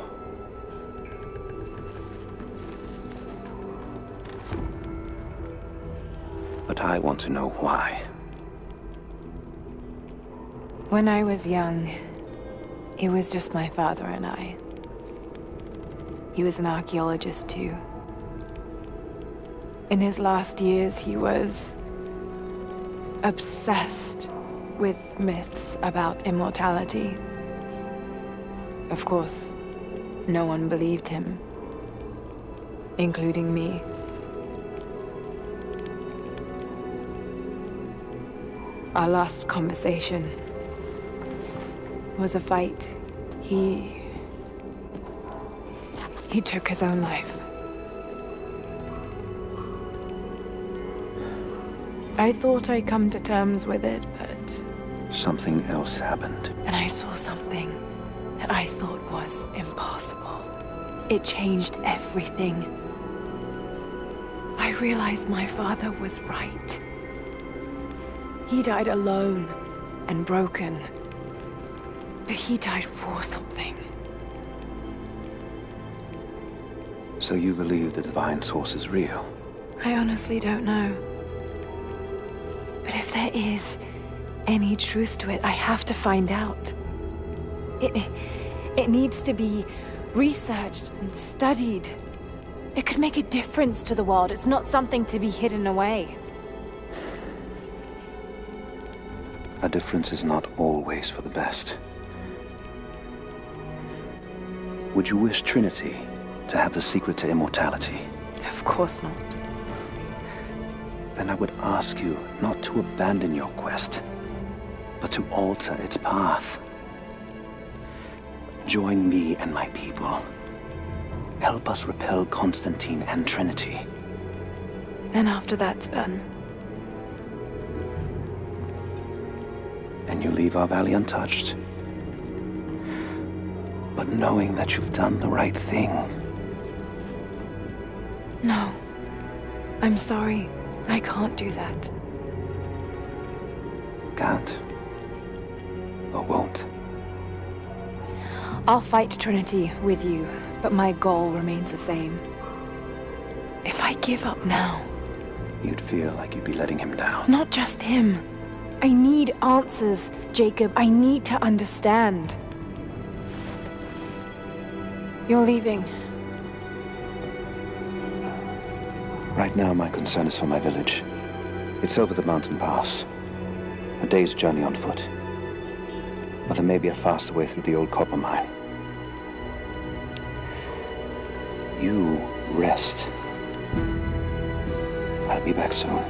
But I want to know why. When I was young, it was just my father and I. He was an archaeologist too. In his last years, he was obsessed with myths about immortality. Of course, no one believed him, including me. Our last conversation was a fight. He... He took his own life. I thought I'd come to terms with it, but Something else happened. And I saw something that I thought was impossible. It changed everything. I realized my father was right. He died alone and broken. But he died for something. So you believe the divine source is real? I honestly don't know. But if there is any truth to it, I have to find out. It, it needs to be researched and studied. It could make a difference to the world. It's not something to be hidden away. A difference is not always for the best. Would you wish Trinity to have the secret to immortality? Of course not. Then I would ask you not to abandon your quest, but to alter its path. Join me and my people. Help us repel Constantine and Trinity. Then after that's done, and you leave our valley untouched. But knowing that you've done the right thing. no. I'm sorry. I can't do that. Can't. I'll fight Trinity with you, but my goal remains the same. If I give up now, You'd feel like you'd be letting him down. not just him. I need answers, Jacob. I need to understand. You're leaving. Right now, my concern is for my village. It's over the mountain pass. A day's journey on foot. But there may be a faster way through the old copper mine. You rest. I'll be back soon.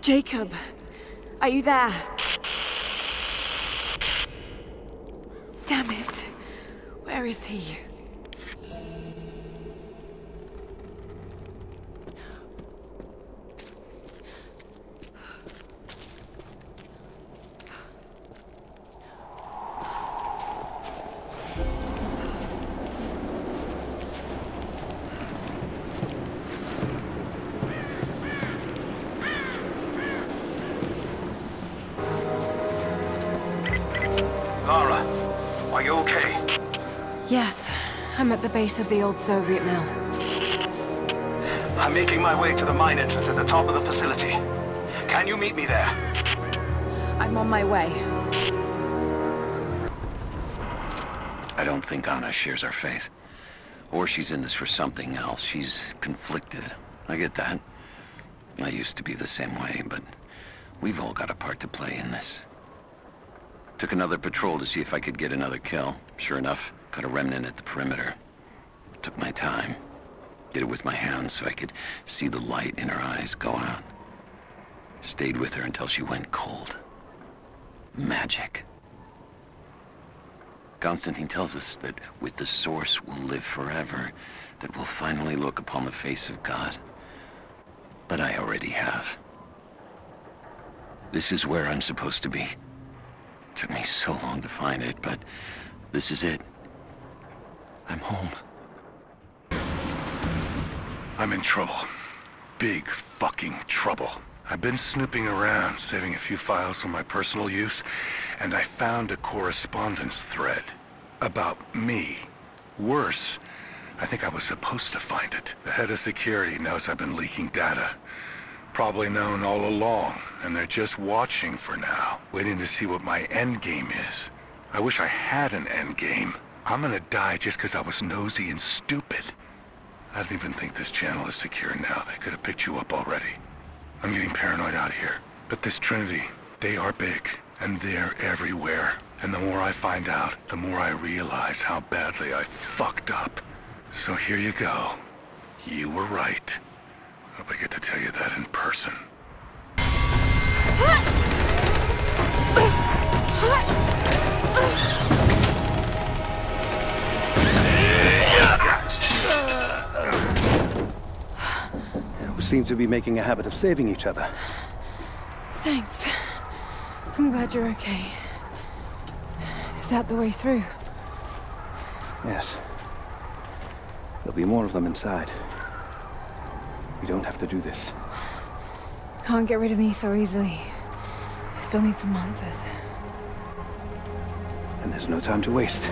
Jacob, are you there? Damn it. Where is he? Base of the old Soviet mill. I'm making my way to the mine entrance at the top of the facility. Can you meet me there? I'm on my way. I don't think Anna shares our faith. Or she's in this for something else. She's conflicted. I get that. I used to be the same way, but we've all got a part to play in this. Took another patrol to see if I could get another kill. Sure enough, got a remnant at the perimeter. Took my time. Did it with my hands so I could see the light in her eyes go out. Stayed with her until she went cold. Magic. Constantine tells us that with the Source we'll live forever, that we'll finally look upon the face of God. But I already have. This is where I'm supposed to be. Took me so long to find it, but this is it. I'm home. I'm in trouble. Big fucking trouble. I've been snooping around, saving a few files for my personal use, and I found a correspondence thread about me. Worse, I think I was supposed to find it. The head of security knows I've been leaking data. Probably known all along, and they're just watching for now, waiting to see what my endgame is. I wish I had an endgame. I'm gonna die just because I was nosy and stupid. I don't even think this channel is secure now. They could have picked you up already. I'm getting paranoid out here. But this Trinity, they are big, and they're everywhere. And the more I find out, the more I realize how badly I fucked up. So here you go. You were right. Hope I get to tell you that in person. Seem to be making a habit of saving each other. Thanks. I'm glad you're okay. Is that the way through? Yes. There'll be more of them inside. We don't have to do this. Can't get rid of me so easily. I still need some answers. And there's no time to waste.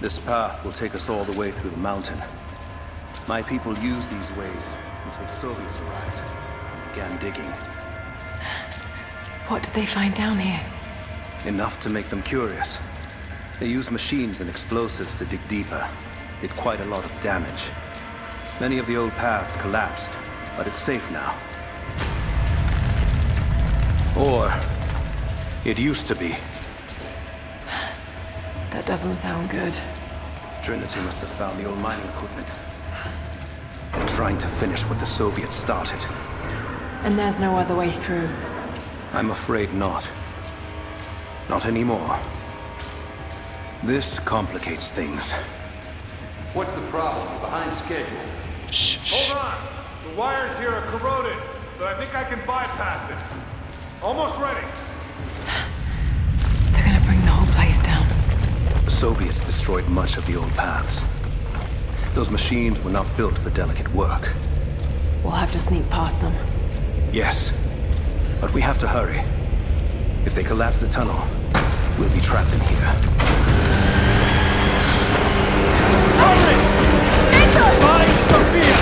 This path will take us all the way through the mountain. My people used these ways until the Soviets arrived and began digging. What did they find down here? Enough to make them curious. They used machines and explosives to dig deeper. Did quite a lot of damage. Many of the old paths collapsed, but it's safe now. Or... it used to be. That doesn't sound good. Trinity must have found the old mining equipment. They're trying to finish what the Soviets started. And there's no other way through. I'm afraid not. Not anymore. This complicates things. What's the problem? Behind schedule. Shh. Hold on! The wires here are corroded, but I think I can bypass it. Almost ready. Soviets destroyed much of the old paths. Those machines were not built for delicate work. We'll have to sneak past them. Yes, but we have to hurry. If they collapse the tunnel, we'll be trapped in here. Hurry! Find Sofia!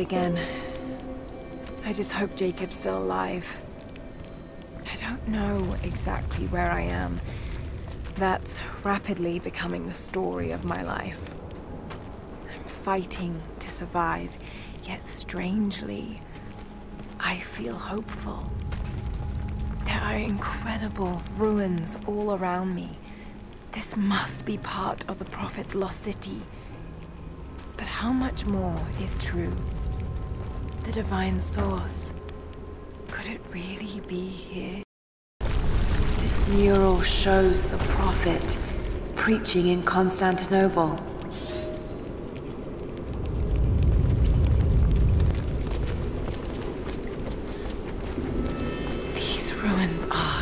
Again. I just hope Jacob's still alive. I don't know exactly where I am. That's rapidly becoming the story of my life. I'm fighting to survive, yet strangely, I feel hopeful. There are incredible ruins all around me. This must be part of the Prophet's lost city. But how much more is true? The Divine Source. Could it really be here? This mural shows the Prophet preaching in Constantinople. These ruins are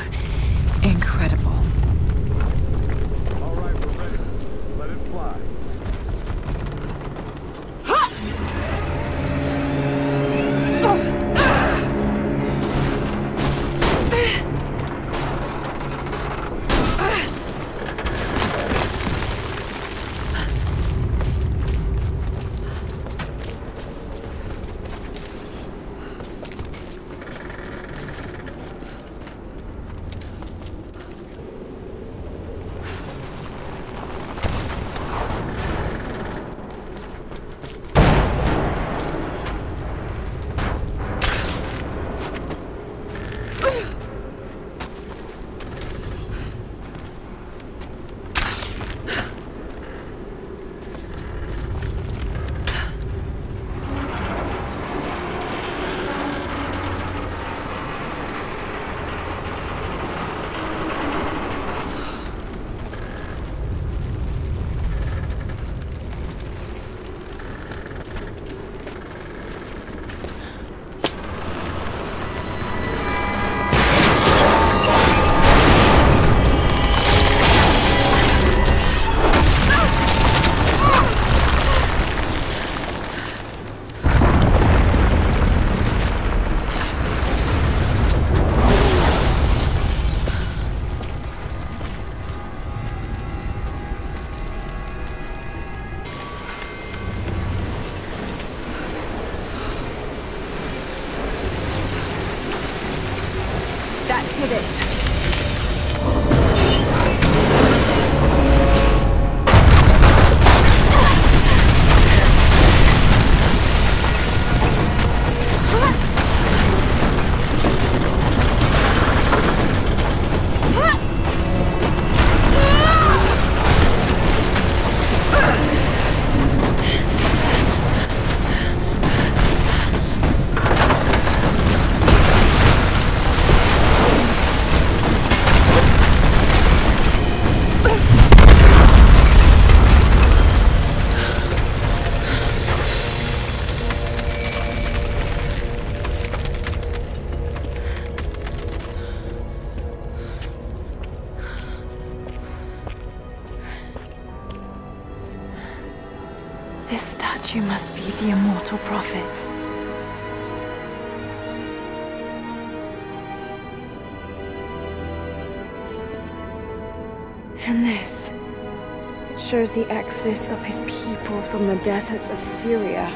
The exodus of his people from the deserts of Syria.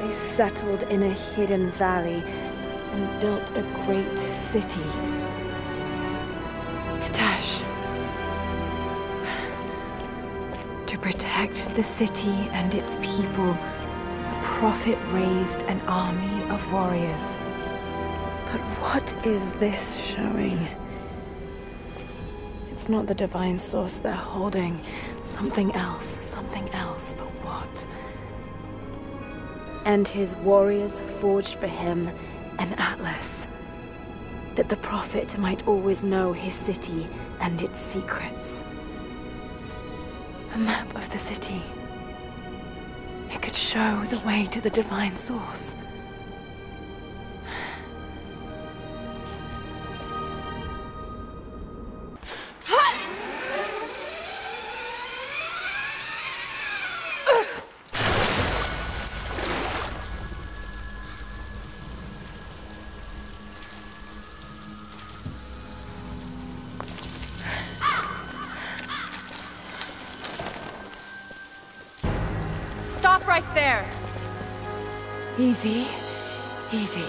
They settled in a hidden valley and built a great city. Kitezh. To protect the city and its people, the Prophet raised an army of warriors. But what is this showing? Not the divine source they're holding. Something else, something else, but what? And his warriors forged for him an atlas. That the Prophet might always know his city and its secrets. A map of the city. It could show the way to the divine source. Easy, easy.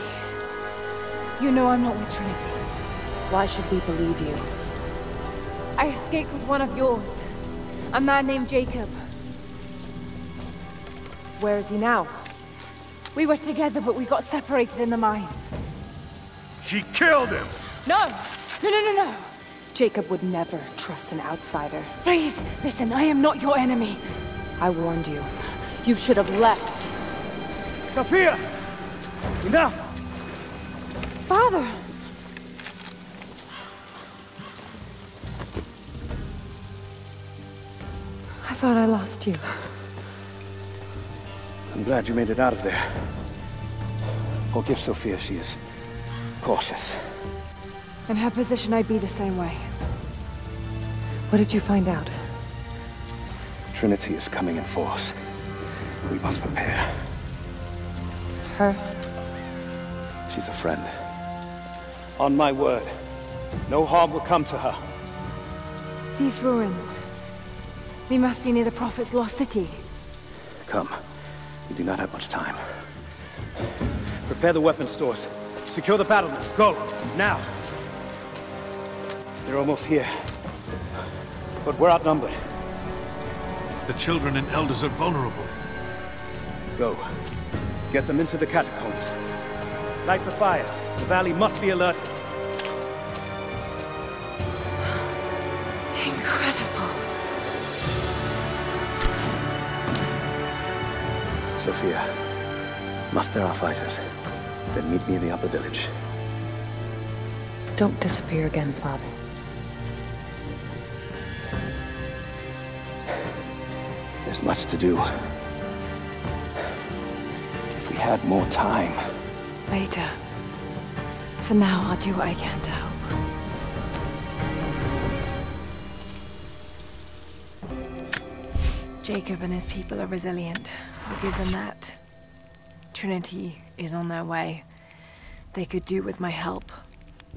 You know I'm not with Trinity. Why should we believe you? I escaped with one of yours. A man named Jacob. Where is he now? We were together, but we got separated in the mines. She killed him! No! No, no, no, no! Jacob would never trust an outsider. Please, listen, I am not your enemy. I warned you. You should have left. Sofia! Enough! Father! I thought I lost you. I'm glad you made it out of there. Forgive Sofia, she is cautious. In her position, I'd be the same way. What did you find out? Trinity is coming in force. We must prepare. Her? She's a friend. On my word, no harm will come to her. These ruins. We must be near the Prophet's lost city. Come. We do not have much time. Prepare the weapon stores. Secure the battlements. Go! Now! They're almost here. But we're outnumbered. The children and elders are vulnerable. Go. Get them into the catacombs. Light the fires. The valley must be alerted. Incredible. Sofia, muster our fighters. Then meet me in the upper village. Don't disappear again, Father. There's much to do. Had more time. Later. For now, I'll do what I can to help. Jacob and his people are resilient. I'll give them that. Trinity is on their way. They could do with my help.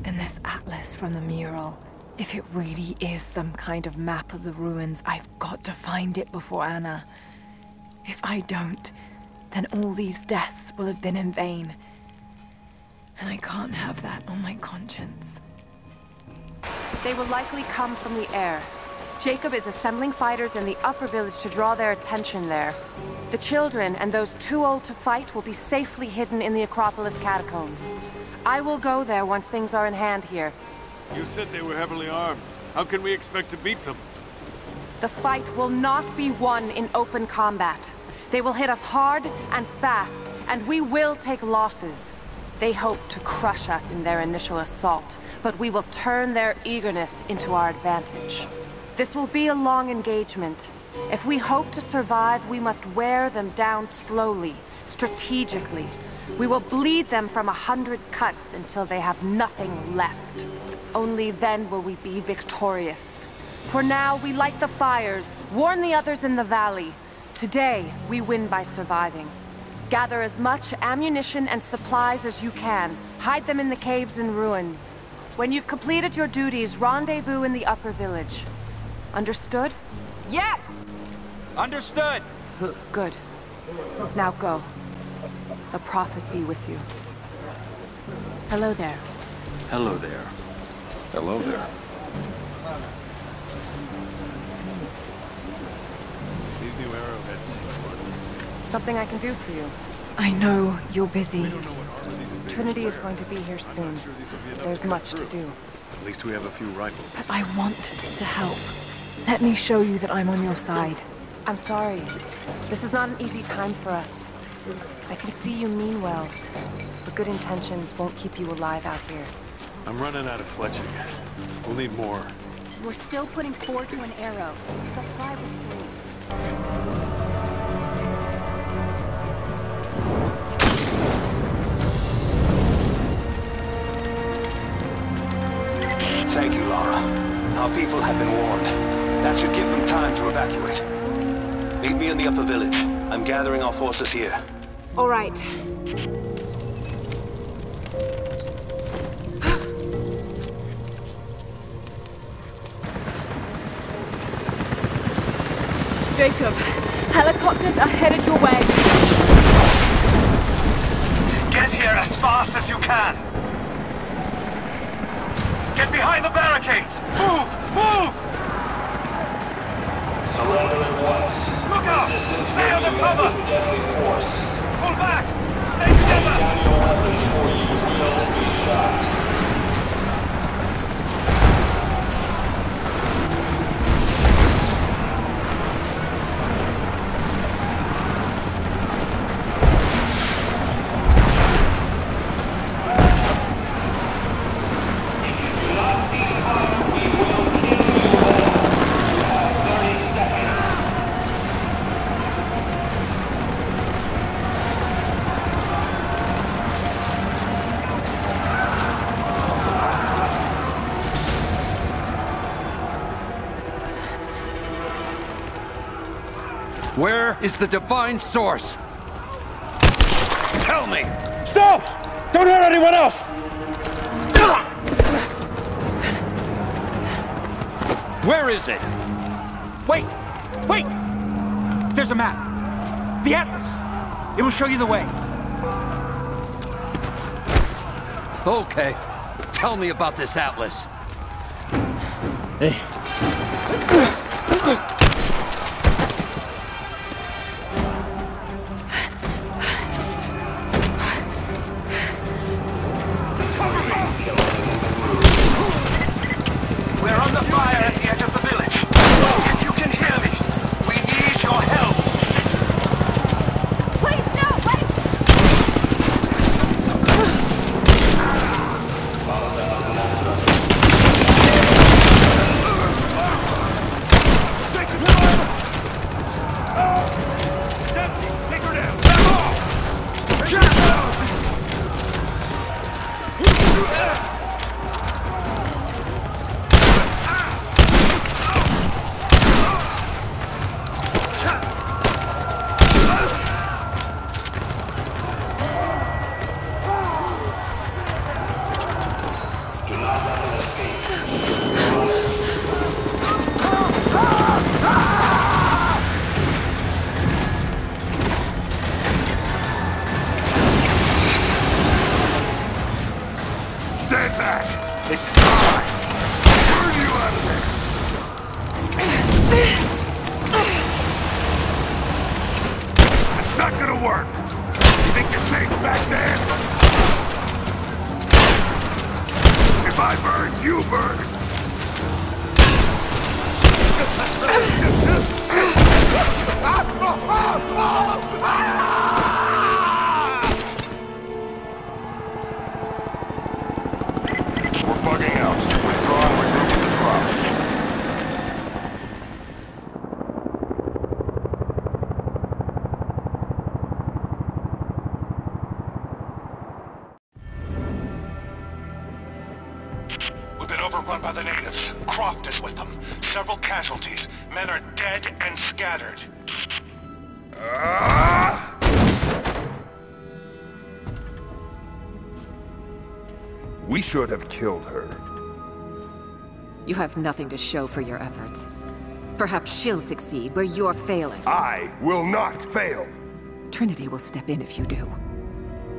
And this atlas from the mural. If it really is some kind of map of the ruins, I've got to find it before Ana. If I don't, then all these deaths will have been in vain. And I can't have that on my conscience. They will likely come from the air. Jacob is assembling fighters in the upper village to draw their attention there. The children and those too old to fight will be safely hidden in the Acropolis catacombs. I will go there once things are in hand here. You said they were heavily armed. How can we expect to beat them? The fight will not be won in open combat. They will hit us hard and fast, and we will take losses. They hope to crush us in their initial assault, but we will turn their eagerness into our advantage. This will be a long engagement. If we hope to survive, we must wear them down slowly, strategically. We will bleed them from a hundred cuts until they have nothing left. Only then will we be victorious. For now, we light the fires, warn the others in the valley. Today, we win by surviving. Gather as much ammunition and supplies as you can. Hide them in the caves and ruins. When you've completed your duties, rendezvous in the upper village. Understood? Yes! Understood! Good. Now go. The Prophet be with you. Hello there. Hello there. Hello there. These new arrowheads. Something I can do for you. I know you're busy. Trinity is going to be here soon. There's much to do. At least we have a few rifles. But I want to help. Let me show you that I'm on your side. I'm sorry. This is not an easy time for us. I can see you mean well, but good intentions won't keep you alive out here. I'm running out of fletching. We'll need more. We're still putting four to an arrow. They'll fly with three. Thank you, Lara. Our people have been warned. That should give them time to evacuate. Meet me in the upper village. I'm gathering our forces here. All right. Jacob, helicopters are headed your way. Get here as fast as you can. Get behind the barricades! Move! Move! Surrender at once. Look out! Resistance Stay under cover! deadly force. Pull back! Stay together! Down your weapons or you will be shot. Is the divine source? Tell me! Stop! Don't hurt anyone else! Where is it? Wait! Wait! There's a map. The Atlas. It will show you the way. Okay. Tell me about this Atlas. Hey. Killed her. You have nothing to show for your efforts. Perhaps she'll succeed where you're failing. I will not fail! Trinity will step in if you do.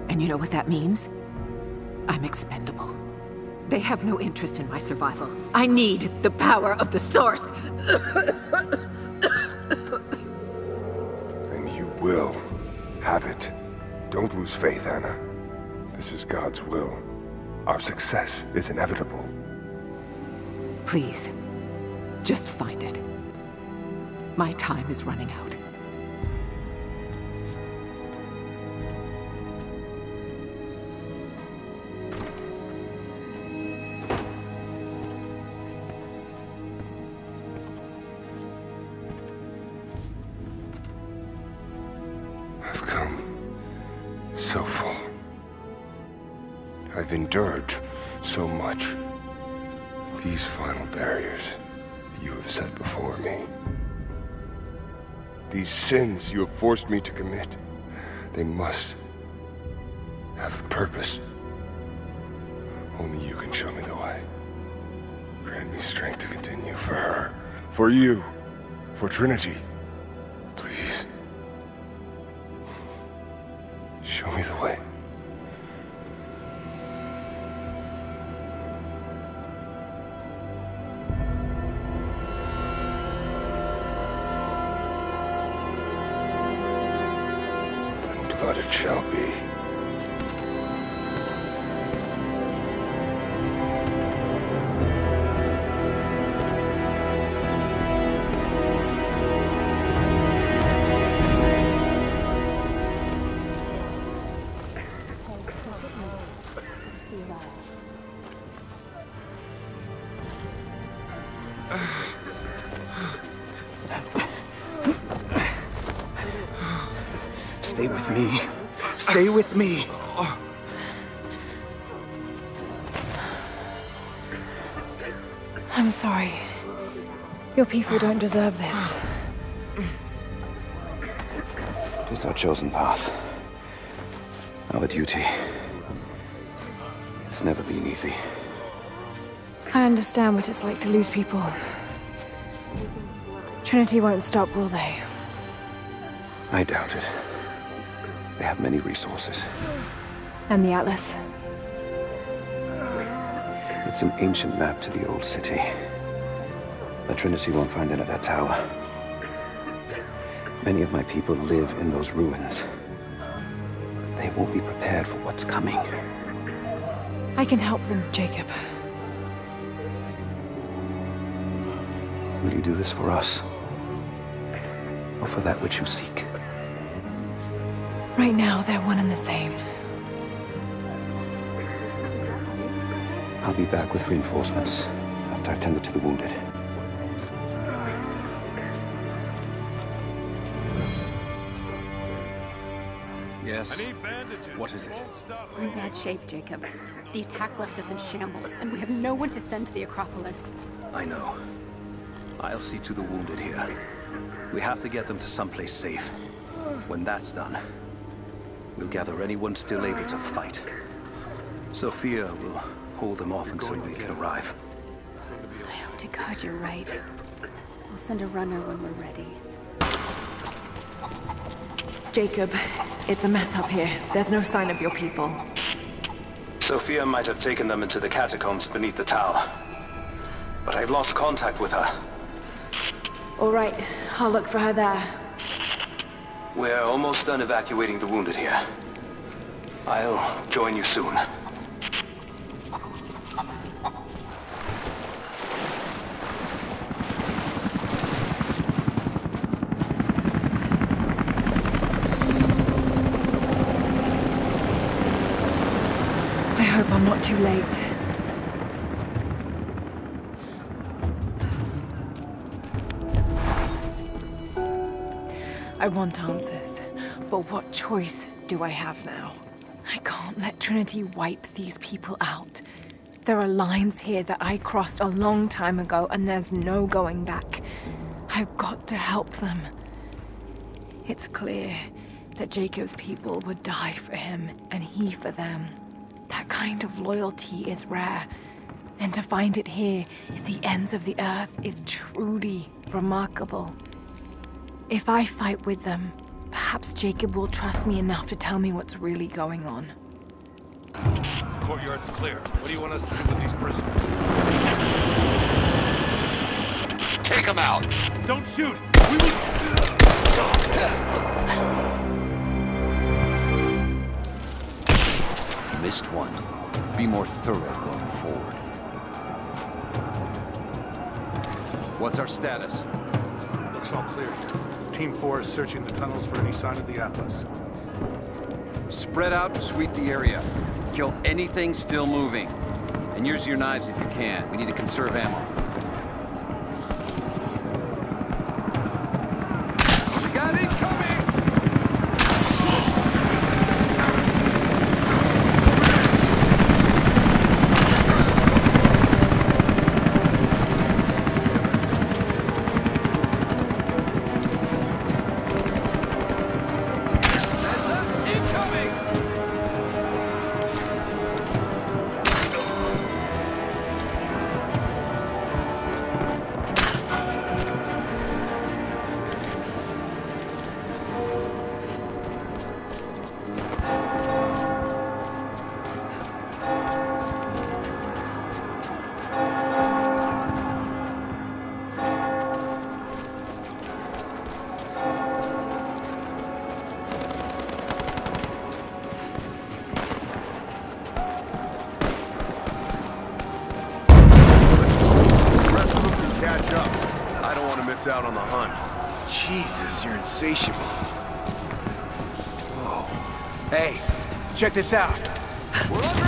And you know what that means? I'm expendable. They have no interest in my survival. I need the power of the Source! And you will have it. Don't lose faith, Ana. This is God's will. Our success is inevitable. Please, just find it. My time is running out. So much. These final barriers you have set before me. These sins you have forced me to commit, they must have a purpose. Only you can show me the way. Grant me strength to continue for her, for you, for Trinity. Stay with me. I'm sorry. Your people don't deserve this. It is our chosen path. Our duty. It's never been easy. I understand what it's like to lose people. Trinity won't stop, will they? I doubt it. They have many resources. And the Atlas? It's an ancient map to the old city. The Trinity won't find it at that tower. Many of my people live in those ruins. They won't be prepared for what's coming. I can help them, Jacob. Will you do this for us? Or for that which you seek? Right now, they're one and the same. I'll be back with reinforcements after I've tended to the wounded. Yes? What is it? We're in bad shape, Jacob. The attack left us in shambles, and we have no one to send to the Acropolis. I know. I'll see to the wounded here. We have to get them to someplace safe. When that's done, we'll gather anyone still able to fight. Sofia will hold them off until we can arrive. I hope to God you're right. I'll send a runner when we're ready. Jacob, it's a mess up here. There's no sign of your people. Sofia might have taken them into the catacombs beneath the tower. But I've lost contact with her. All right, I'll look for her there. We're almost done evacuating the wounded here. I'll join you soon. I want answers, but what choice do I have now? I can't let Trinity wipe these people out. There are lines here that I crossed a long time ago, and there's no going back. I've got to help them. It's clear that Jacob's people would die for him, and he for them. That kind of loyalty is rare, and to find it here at the ends of the earth is truly remarkable. If I fight with them, perhaps Jacob will trust me enough to tell me what's really going on. Courtyard's clear. What do you want us to do with these prisoners? Take them out! Don't shoot! We will... Missed one. Be more thorough going forward. What's our status? Looks all clear here. Team 4 is searching the tunnels for any sign of the Atlas. Spread out and sweep the area. Kill anything still moving. And use your knives if you can. We need to conserve ammo. Us out on the hunt. Jesus, you're insatiable. Whoa. Hey, check this out. (laughs)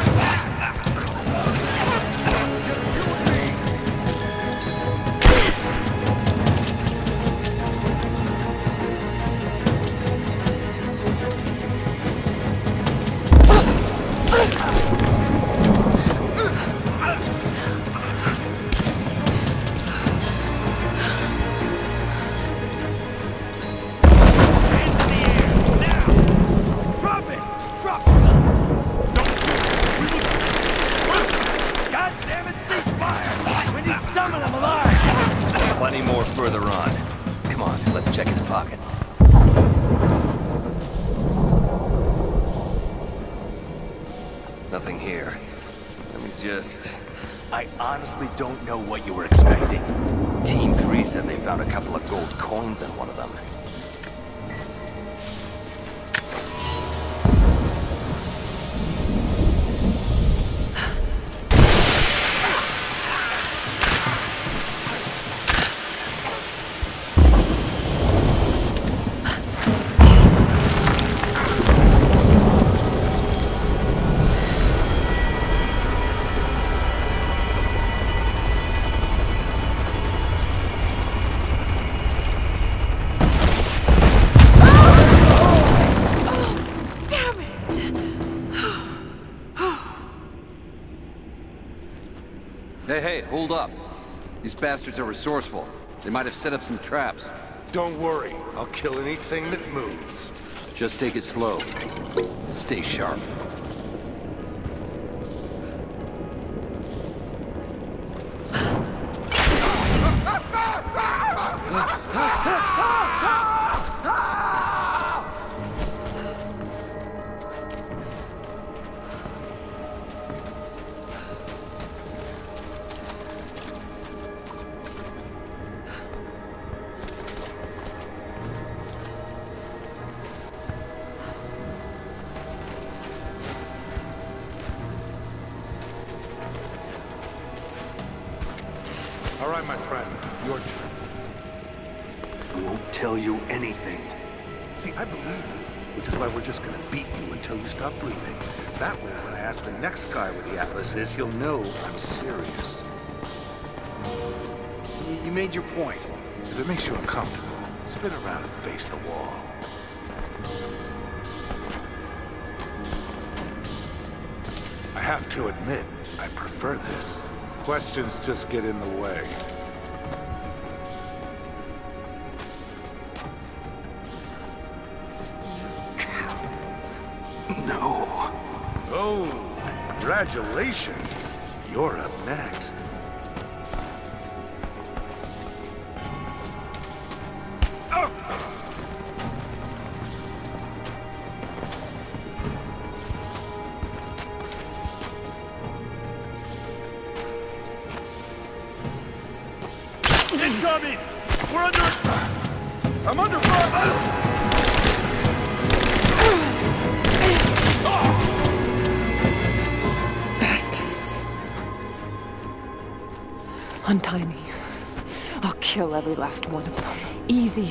bastards are resourceful. They might have set up some traps. Don't worry. I'll kill anything that moves. Just take it slow. Stay sharp. He'll know I'm serious. You made your point. If it makes you uncomfortable, spin around and face the wall. I have to admit, I prefer this. Questions just get in the way. Congratulations. You're up next.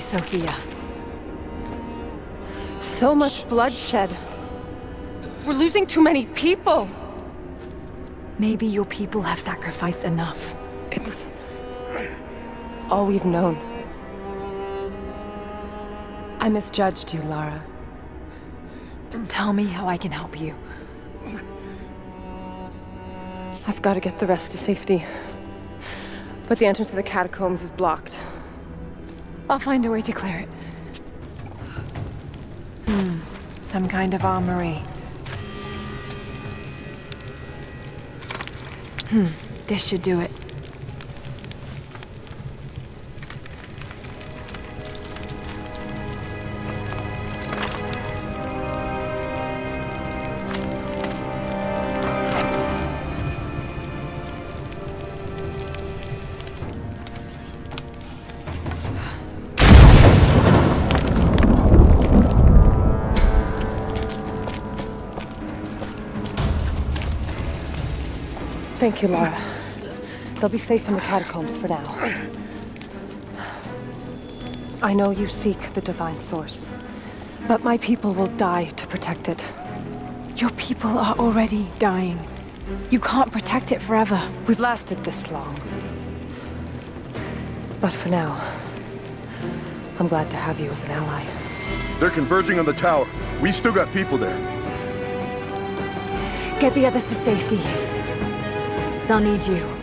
Sofia. So much bloodshed. We're losing too many people. Maybe your people have sacrificed enough. It's all we've known. I misjudged you, Lara. Tell me how I can help you. I've got to get the rest to safety. But the entrance to the catacombs is blocked. I'll find a way to clear it. Hmm. Some kind of armory. Hmm. This should do it. Thank you, Lara. They'll be safe in the catacombs for now. I know you seek the Divine Source, but my people will die to protect it. Your people are already dying. You can't protect it forever. We've lasted this long. But for now, I'm glad to have you as an ally. They're converging on the tower. We still got people there. Get the others to safety. They'll need you.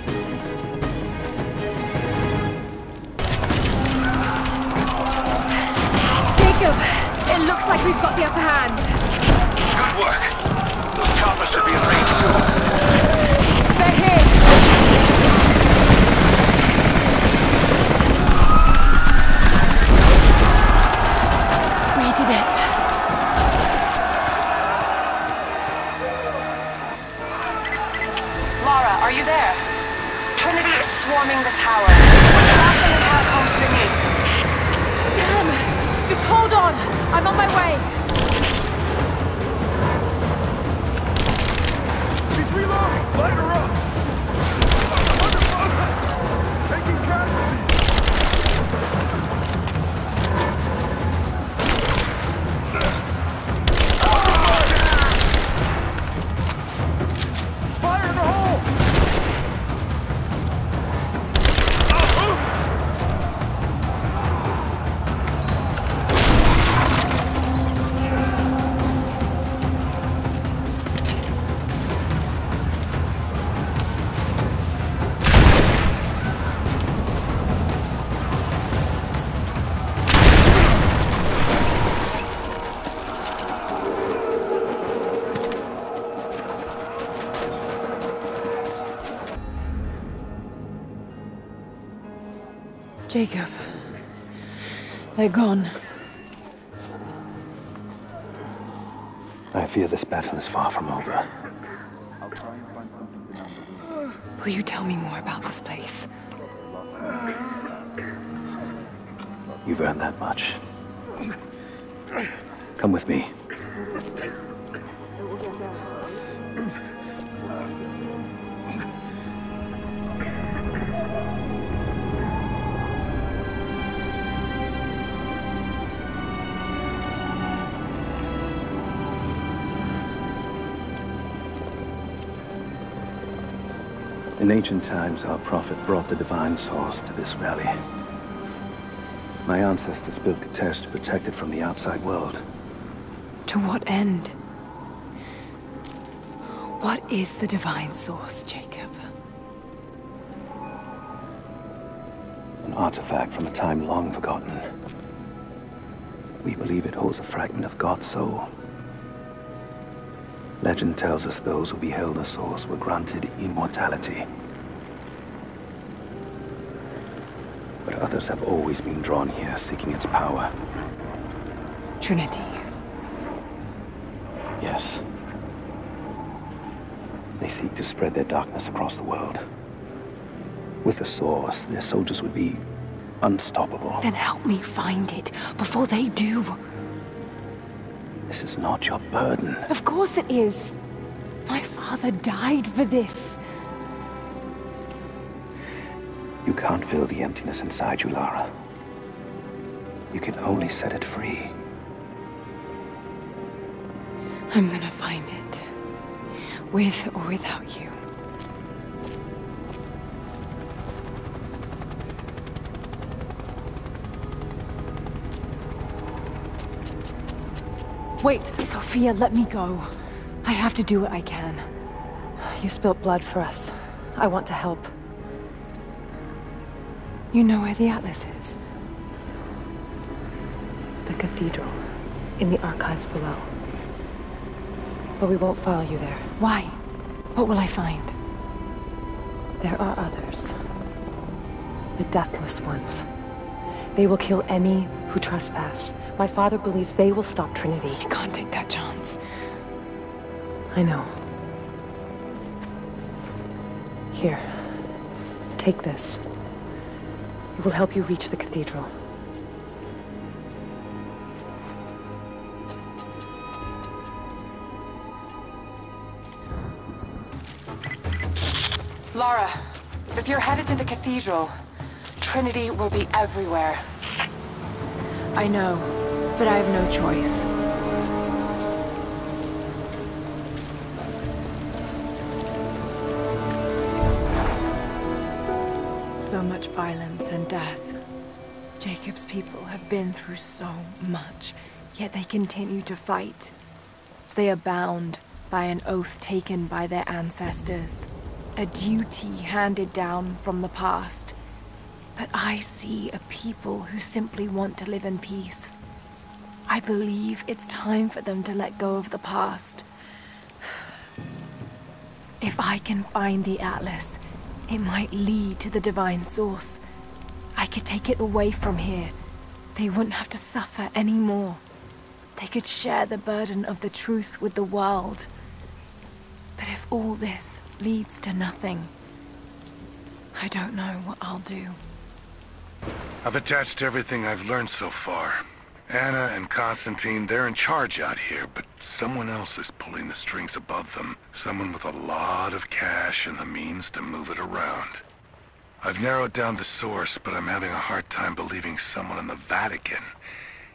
Jacob. They're gone. Outside world. To what end? What is the divine source, Jacob? An artifact from a time long forgotten. We believe it holds a fragment of God's soul. Legend tells us those who beheld the source were granted immortality. But others have always been drawn here seeking its power. Trinity. Yes. They seek to spread their darkness across the world. With the source, their soldiers would be unstoppable. Then help me find it before they do. This is not your burden. Of course it is. My father died for this. You can't fill the emptiness inside you, Lara. You can only set it free. I'm gonna find it. With or without you. Wait, Sofia, let me go. I have to do what I can. You spilt blood for us. I want to help. You know where the Atlas is? The cathedral. In the archives below. But we won't follow you there. Why? What will I find? There are others. The Deathless Ones. They will kill any who trespass. My father believes they will stop Trinity. I can't take that chance. I know. Here. Take this. It will help you reach the cathedral. Lara, if you're headed to the cathedral, Trinity will be everywhere. I know, but I have no choice. So much violence and death. Jacob's people have been through so much, yet they continue to fight. They are bound by an oath taken by their ancestors, a duty handed down from the past. But I see a people who simply want to live in peace. I believe it's time for them to let go of the past. (sighs) If I can find the Atlas, it might lead to the Divine Source. I could take it away from here. They wouldn't have to suffer anymore. They could share the burden of the truth with the world. But if all this leads to nothing, I don't know what I'll do. I've attached everything I've learned so far. Ana and Constantine, they're in charge out here, but someone else is pulling the strings above them. Someone with a lot of cash and the means to move it around. I've narrowed down the source, but I'm having a hard time believing someone in the Vatican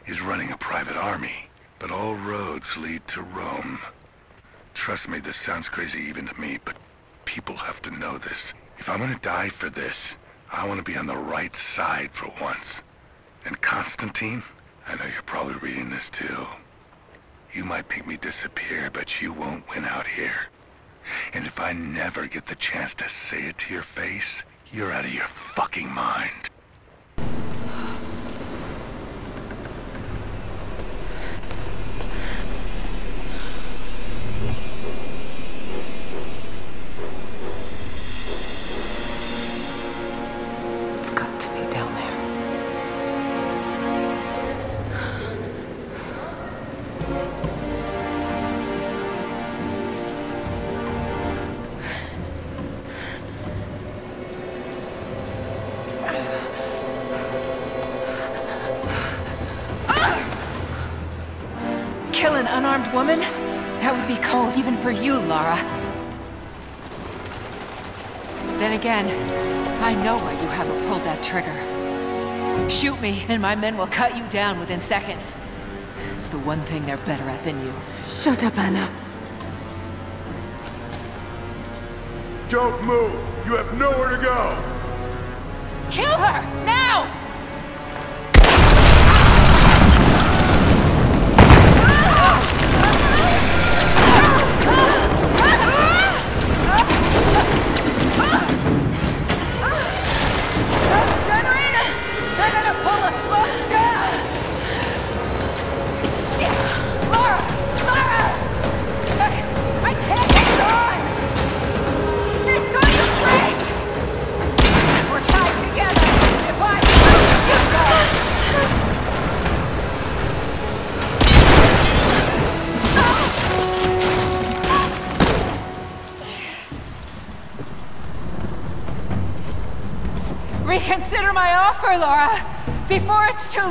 is running a private army. But all roads lead to Rome. Trust me, this sounds crazy even to me, but people have to know this. If I'm gonna die for this, I want to be on the right side for once. And Constantine, I know you're probably reading this too. You might make me disappear, but you won't win out here. And if I never get the chance to say it to your face, you're out of your fucking mind. And my men will cut you down within seconds. It's the one thing they're better at than you. Shut up, Ana. Don't move! You have nowhere to go! Kill her! Now!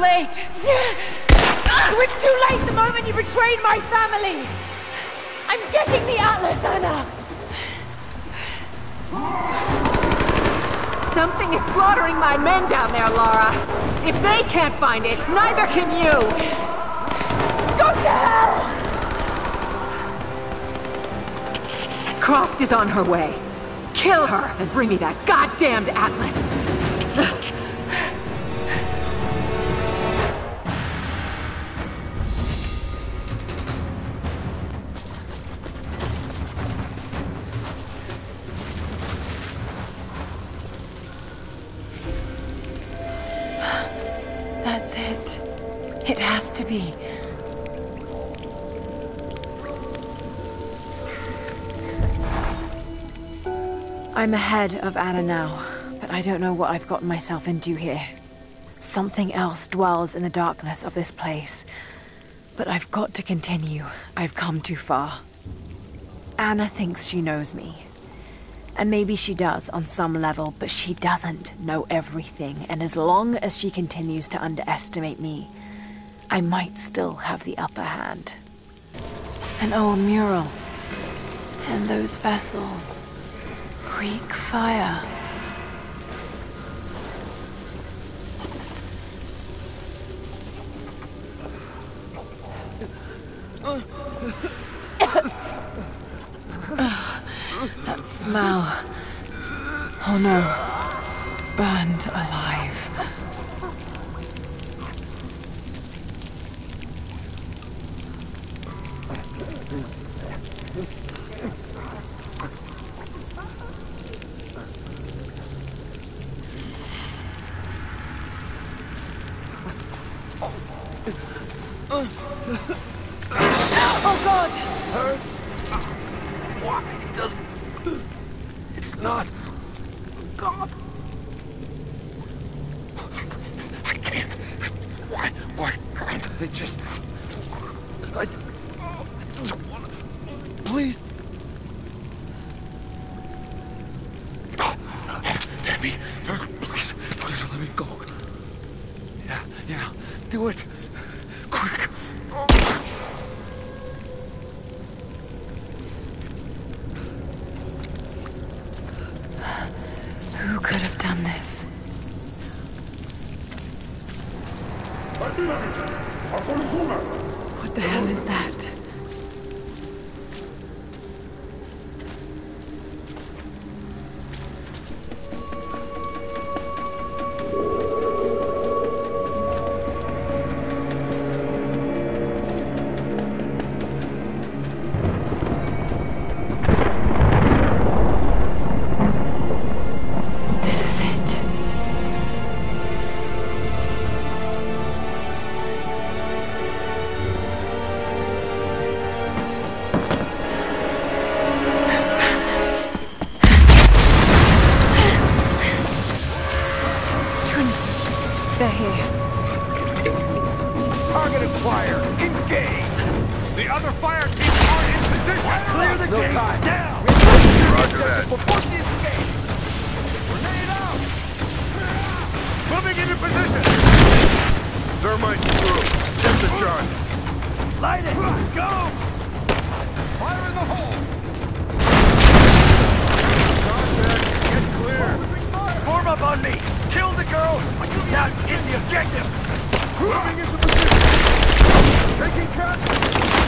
Late! It was too late the moment you betrayed my family! I'm getting the Atlas, Ana! Something is slaughtering my men down there, Lara. If they can't find it, neither can you. Go to hell! Croft is on her way. Kill her and bring me that goddamned Atlas. I'm ahead of Ana now, but I don't know what I've gotten myself into here. Something else dwells in the darkness of this place. But I've got to continue. I've come too far. Ana thinks she knows me. And maybe she does on some level, but she doesn't know everything. And as long as she continues to underestimate me, I might still have the upper hand. An old oh, mural. And those vessels. Greek fire. that smell. Oh no. Burned alive. Light it! Go! Fire in the hole! Contact, get clear! Form up on me! Kill the girl! Not in the objective! Moving into position! Taking contact!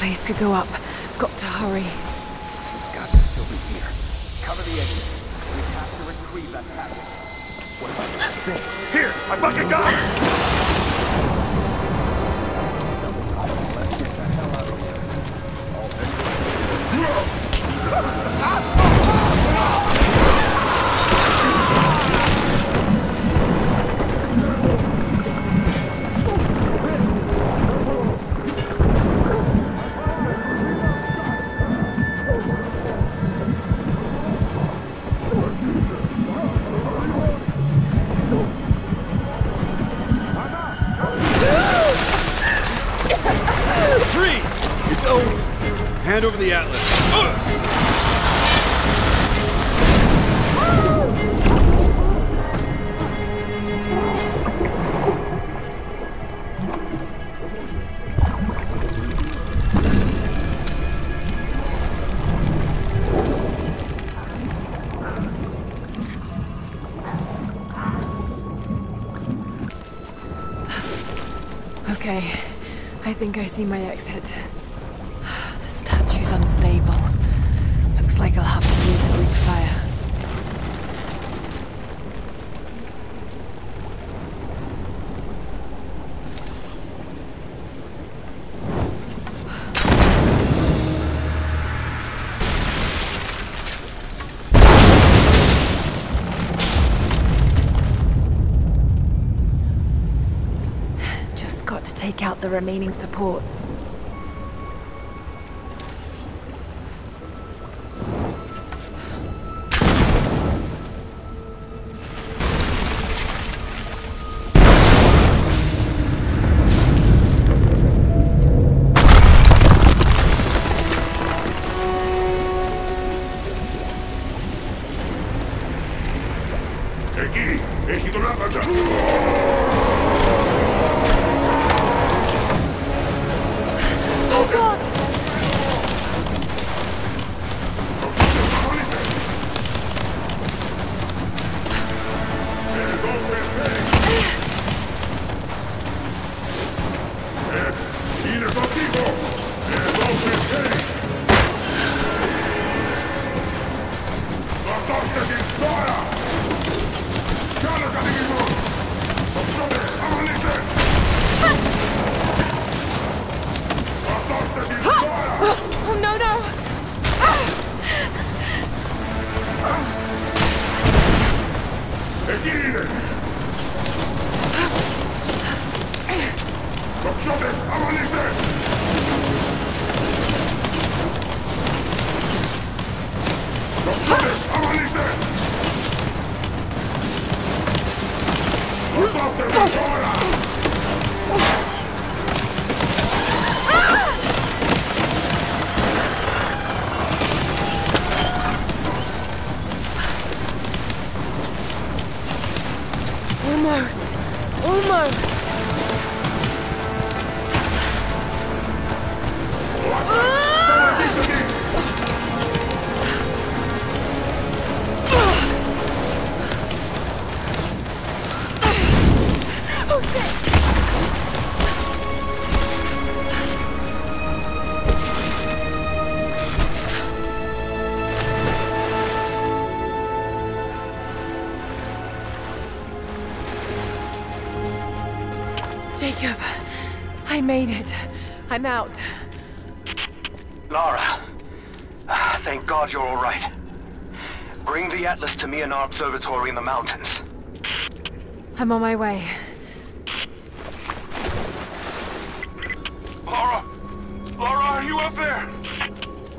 place could go up. Got to hurry. think I see my exit. (sighs) The statue's unstable. Looks like I'll have to use the Greek fire. (sighs) the remaining supports. Made it. I'm out. Lara, thank God you're all right. Bring the Atlas to me in our observatory in the mountains. I'm on my way. Lara! Lara, are you up there?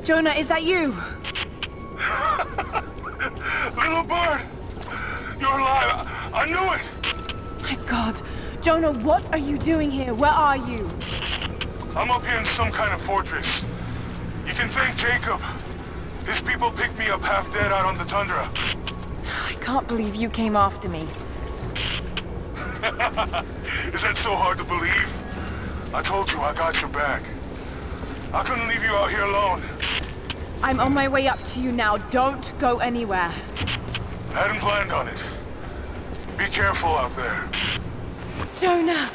Jonah, is that you? What are you doing here? Where are you? I'm up here in some kind of fortress. You can thank Jacob. His people picked me up half dead out on the tundra. I can't believe you came after me. (laughs) Is that so hard to believe? I told you I got your back. I couldn't leave you out here alone. I'm on my way up to you now. Don't go anywhere. I Hadn't planned on it. Be careful out there. Jonah!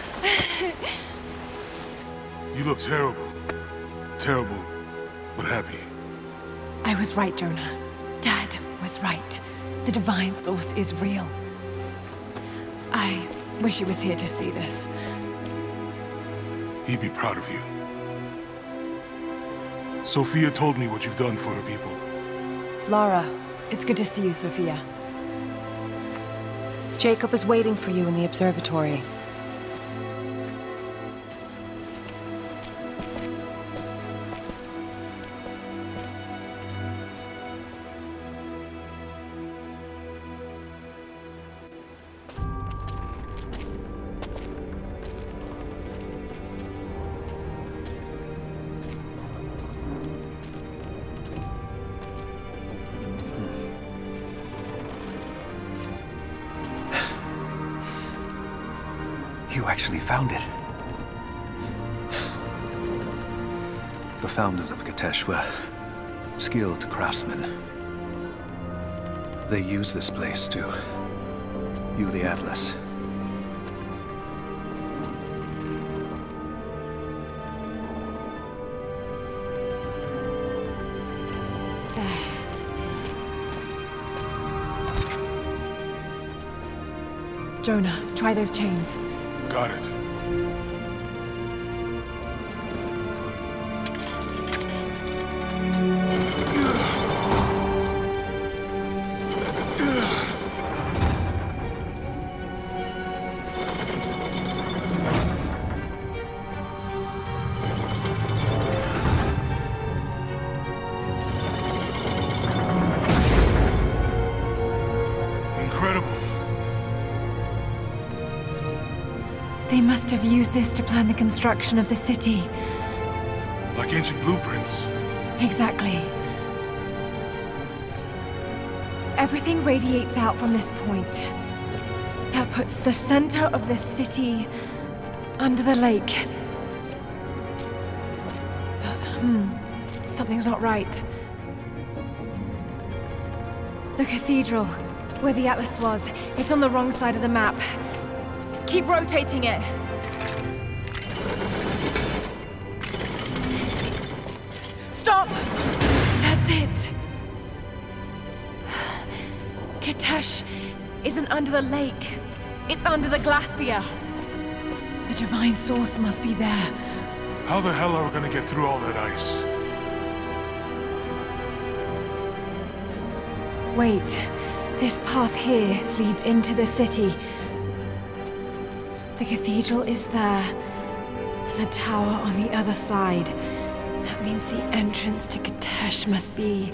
You look terrible. Terrible, but happy. I was right, Jonah. Dad was right. The Divine Source is real. I wish he was here to see this. He'd be proud of you. Sofia told me what you've done for her people. Lara, it's good to see you, Sofia. Jacob is waiting for you in the observatory. Founders were skilled craftsmen. They used this place to view the Atlas. (sighs) Jonah, try those chains. Got it. To plan the construction of the city. Like ancient blueprints. Exactly. Everything radiates out from this point. That puts the center of the city under the lake. But, hmm, something's not right. The cathedral, where the Atlas was, it's on the wrong side of the map. Keep rotating it. Under the lake. It's under the glacier. The divine source must be there. How the hell are we gonna get through all that ice? Wait. This path here leads into the city. The cathedral is there, and the tower on the other side. That means the entrance to Kitezh must be...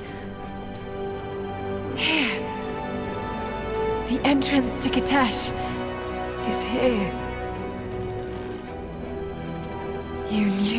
entrance to Kitezh is here. You knew.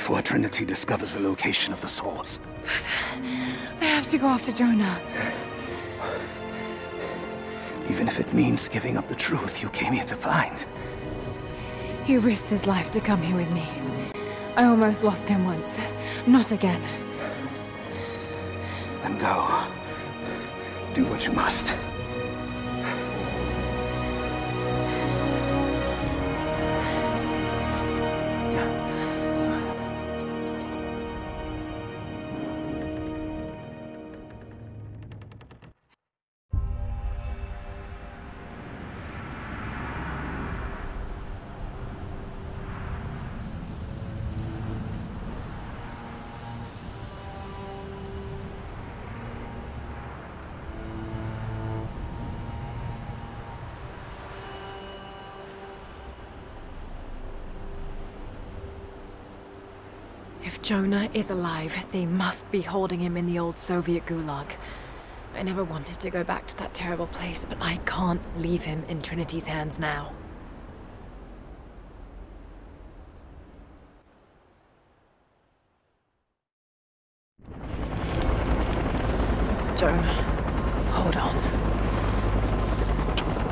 Before Trinity discovers the location of the source. But I have to go after Jonah. Even if it means giving up the truth you came here to find. He risked his life to come here with me. I almost lost him once. Not again. Then go. Do what you must. Jonah is alive, they must be holding him in the old Soviet gulag. I never wanted to go back to that terrible place, but I can't leave him in Trinity's hands now. Jonah, hold on.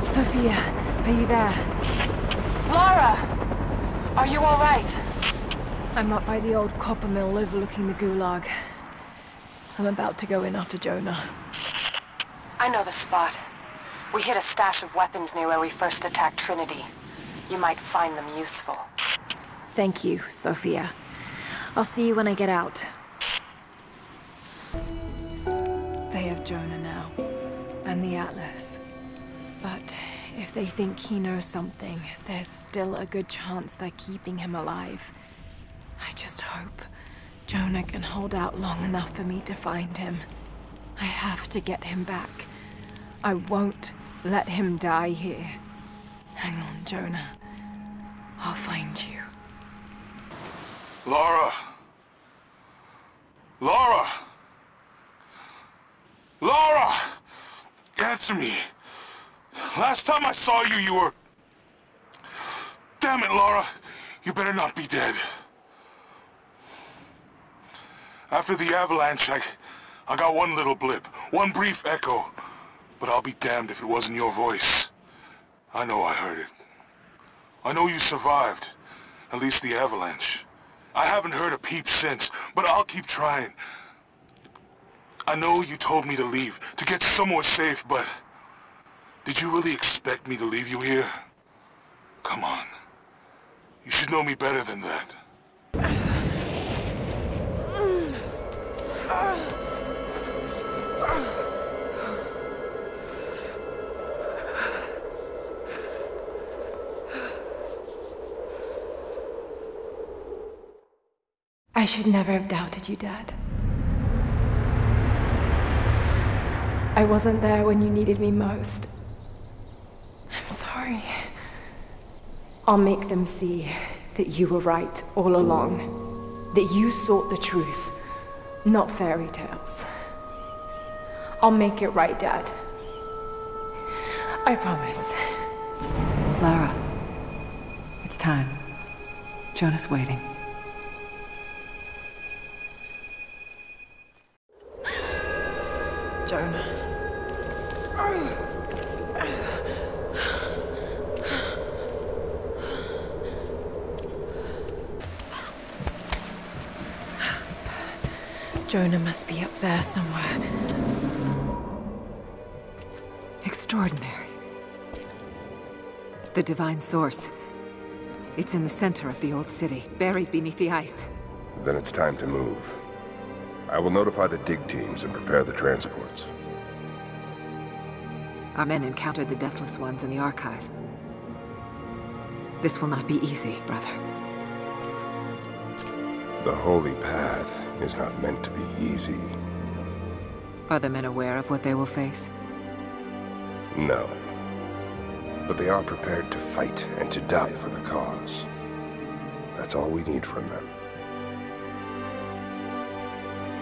Sofia, are you there? Lara! Are you alright? I'm up by the old copper mill overlooking the gulag. I'm about to go in after Jonah. I know the spot. We hid a stash of weapons near where we first attacked Trinity. You might find them useful. Thank you, Sofia. I'll see you when I get out. They have Jonah now, and the Atlas. But if they think he knows something, there's still a good chance they're keeping him alive. I just hope Jonah can hold out long enough for me to find him. I have to get him back. I won't let him die here. Hang on, Jonah. I'll find you. Lara! Lara! Lara! Answer me. Last time I saw you, you were... Damn it, Lara. You better not be dead. After the avalanche, I, I got one little blip, one brief echo. But I'll be damned if it wasn't your voice. I know I heard it. I know you survived. At least the avalanche. I haven't heard a peep since, but I'll keep trying. I know you told me to leave, to get somewhere safe, but... Did you really expect me to leave you here? Come on. You should know me better than that. I should never have doubted you, Dad. I wasn't there when you needed me most. I'm sorry. I'll make them see that you were right all along. That you sought the truth, not fairy tales. I'll make it right, Dad. I promise. Lara, it's time. Jonah's waiting. Jonah. Jonah must be up there somewhere. Extraordinary. The Divine Source. It's in the center of the old city, buried beneath the ice. Then it's time to move. I will notify the dig teams and prepare the transports. Our men encountered the Deathless Ones in the Archive. This will not be easy, brother. The Holy Path is not meant to be easy. Are the men aware of what they will face? No. But they are prepared to fight and to die for the cause. That's all we need from them.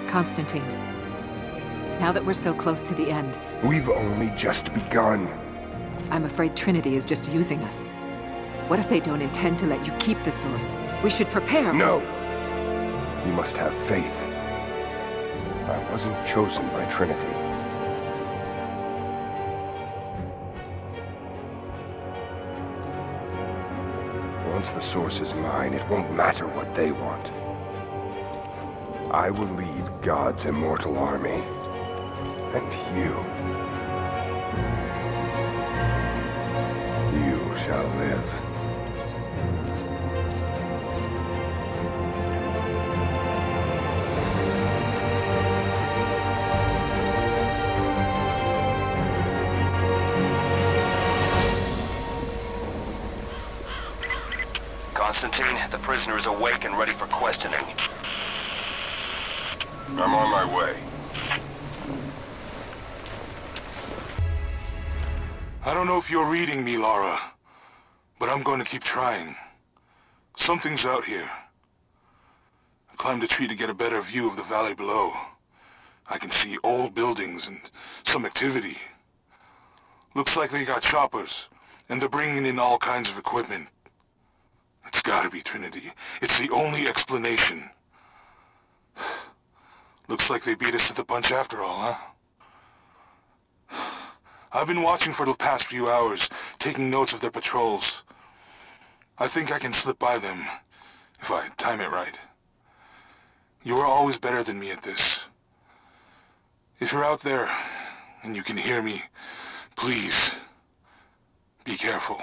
Constantine, now that we're so close to the end... We've only just begun. I'm afraid Trinity is just using us. What if they don't intend to let you keep the Source? We should prepare No! You must have faith. I wasn't chosen by Trinity. Once the Source is mine, it won't matter what they want. I will lead God's immortal army. And you... awake and ready for questioning. I'm on my way. I don't know if you're reading me, Lara, but I'm going to keep trying. Something's out here. I climbed a tree to get a better view of the valley below. I can see old buildings and some activity. Looks like they got choppers, and they're bringing in all kinds of equipment. It's gotta be Trinity. It's the only explanation. Looks like they beat us to the punch after all, huh? I've been watching for the past few hours, taking notes of their patrols. I think I can slip by them, if I time it right. You are always better than me at this. If you're out there, and you can hear me, please, be careful.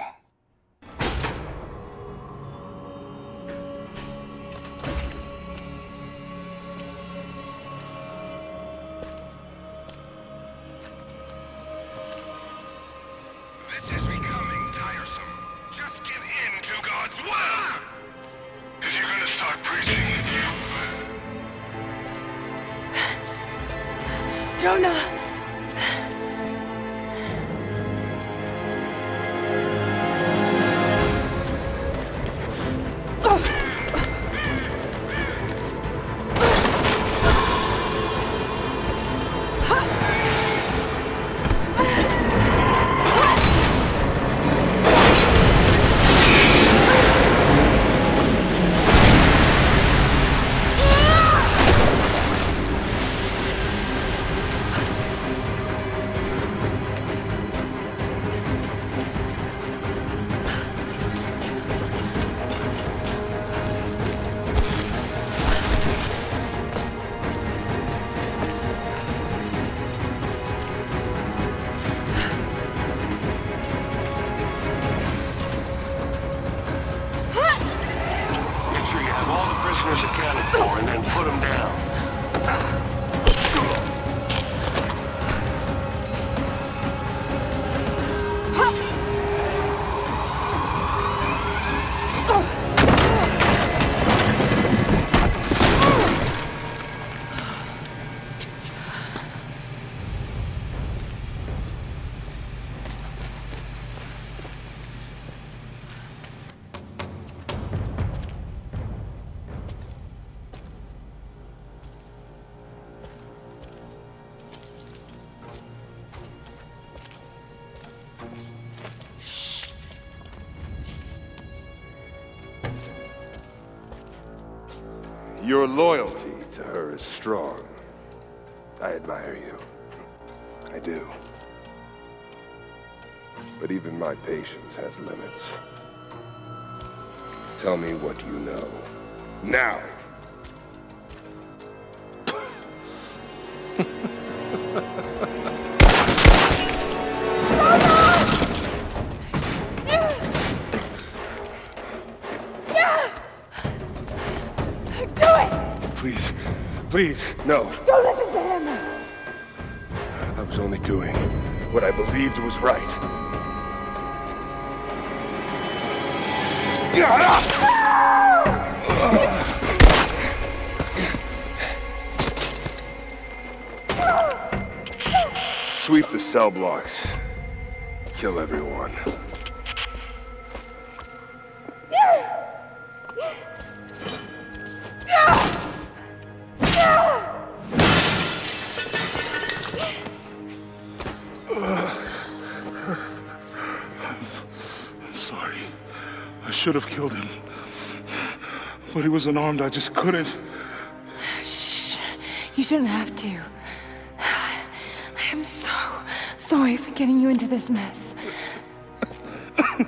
Strong. I admire you. I do. But even my patience has limits. Tell me what no. Don't listen to him! I was only doing what I believed was right. Sweep the cell blocks. Kill everyone. Should have killed him. But he was unarmed, I just couldn't. Shh. You shouldn't have to. I am so sorry for getting you into this mess. I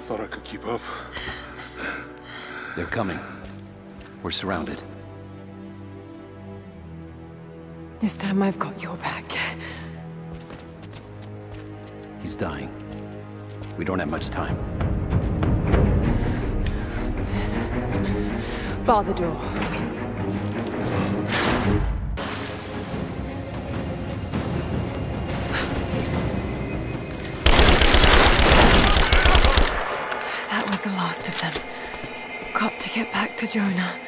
thought I could keep up. They're coming. We're surrounded. This time I've got your back. He's dying. We don't have much time. Bar the door. That was the last of them. Got to get back to Jonah.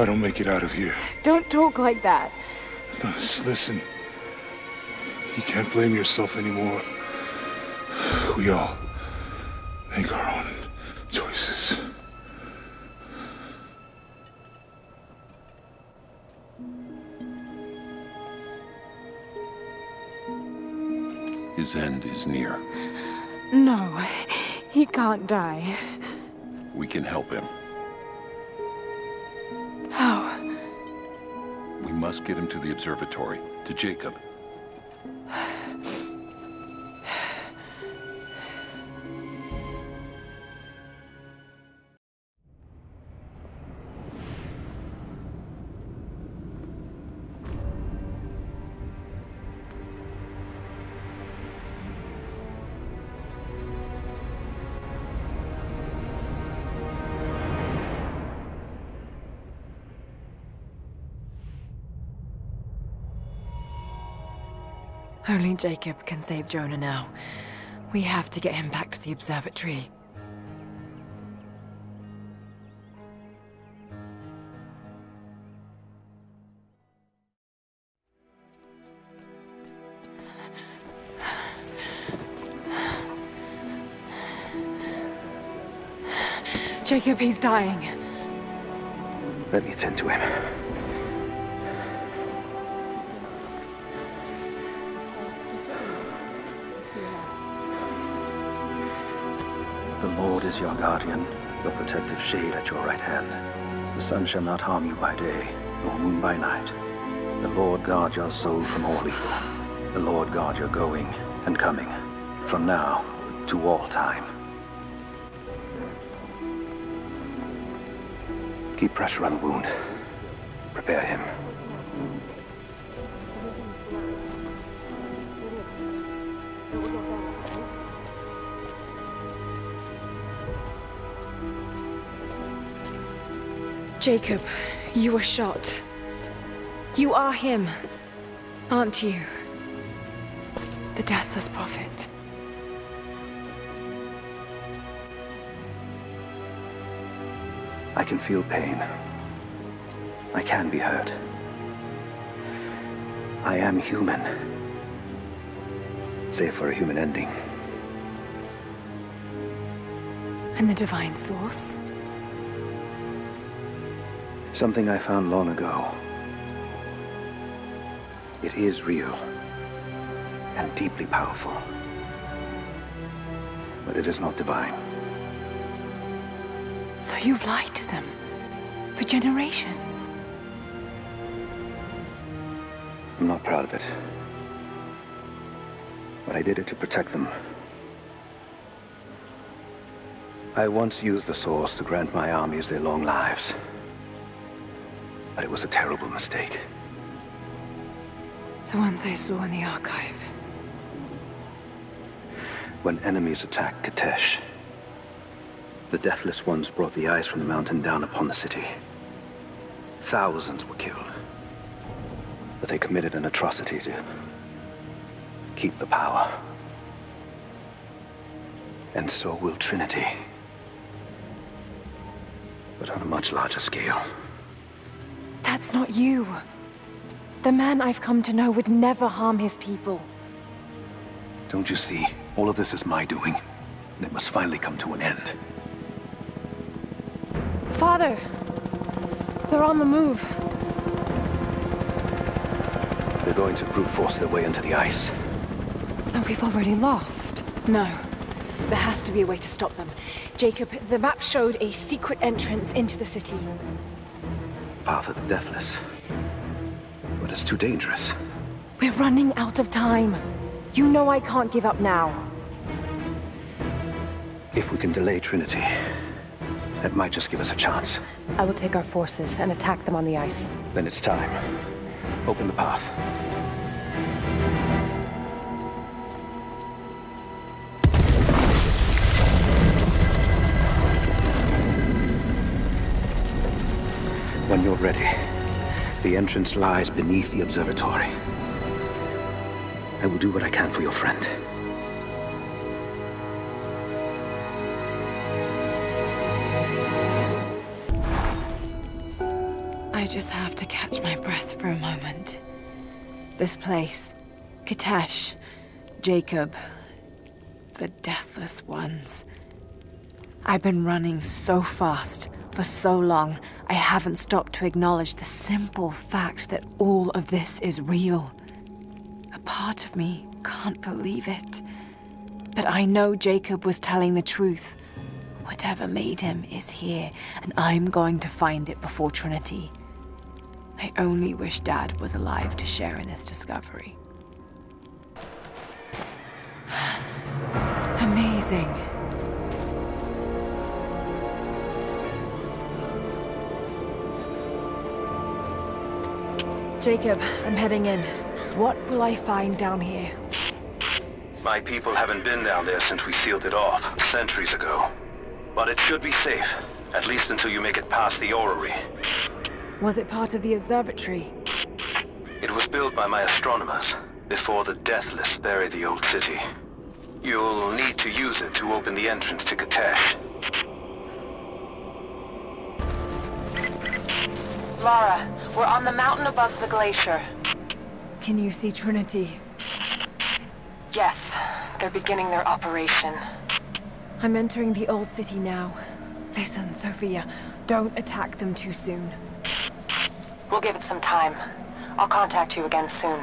If I don't make it out of here, Don't talk like that. no, just listen. You can't blame yourself anymore. We all make our own choices. His end is near. No, he can't die. We can help him. How? We must get him to the observatory, to Jacob. Only Jacob can save Jonah now. We have to get him back to the observatory. Jacob, he's dying. Let me attend to him. Lord is your guardian, your protective shade at your right hand. The sun shall not harm you by day, nor moon by night. The Lord guard your soul from all evil. The Lord guard your going and coming, from now to all time. Keep pressure on the wound. Prepare him. Jacob, you were shot. You are him, aren't you? The Deathless Prophet. I can feel pain. I can be hurt. I am human. Save for a human ending. And the Divine Source? Something I found long ago. It is real. And deeply powerful. But it is not divine. So you've lied to them. For generations. I'm not proud of it. But I did it to protect them. I once used the Source to grant my armies their long lives. But it was a terrible mistake. The ones I saw in the archive. When enemies attacked Kitezh, the Deathless Ones brought the ice from the mountain down upon the city. Thousands were killed. But they committed an atrocity to keep the power. And so will Trinity. But on a much larger scale. That's not you. The man I've come to know would never harm his people. Don't you see? All of this is my doing. And it must finally come to an end. Father! They're on the move. They're going to brute force their way into the ice. Then we've already lost. No. There has to be a way to stop them. Jacob, the map showed a secret entrance into the city. Path of the Deathless. But it's too dangerous. We're running out of time. You know I can't give up now. If we can delay Trinity, that might just give us a chance. I will take our forces and attack them on the ice. Then it's time. Open the path. When you're ready, the entrance lies beneath the observatory. I will do what I can for your friend. I just have to catch my breath for a moment. This place, Kitezh, Jacob, the Deathless Ones. I've been running so fast for so long, I haven't stopped to acknowledge the simple fact that all of this is real. A part of me can't believe it. But I know Jacob was telling the truth. Whatever made him is here, and I'm going to find it before Trinity. I only wish Dad was alive to share in this discovery. (sighs) Amazing. Jacob, I'm heading in. What will I find down here? My people haven't been down there since we sealed it off, centuries ago. But it should be safe, at least until you make it past the orrery. Was it part of the observatory? It was built by my astronomers, before the Deathless buried the old city. You'll need to use it to open the entrance to Kitezh. Lara, we're on the mountain above the glacier. Can you see Trinity? Yes, they're beginning their operation. I'm entering the old city now. Listen, Sofia, don't attack them too soon. We'll give it some time. I'll contact you again soon.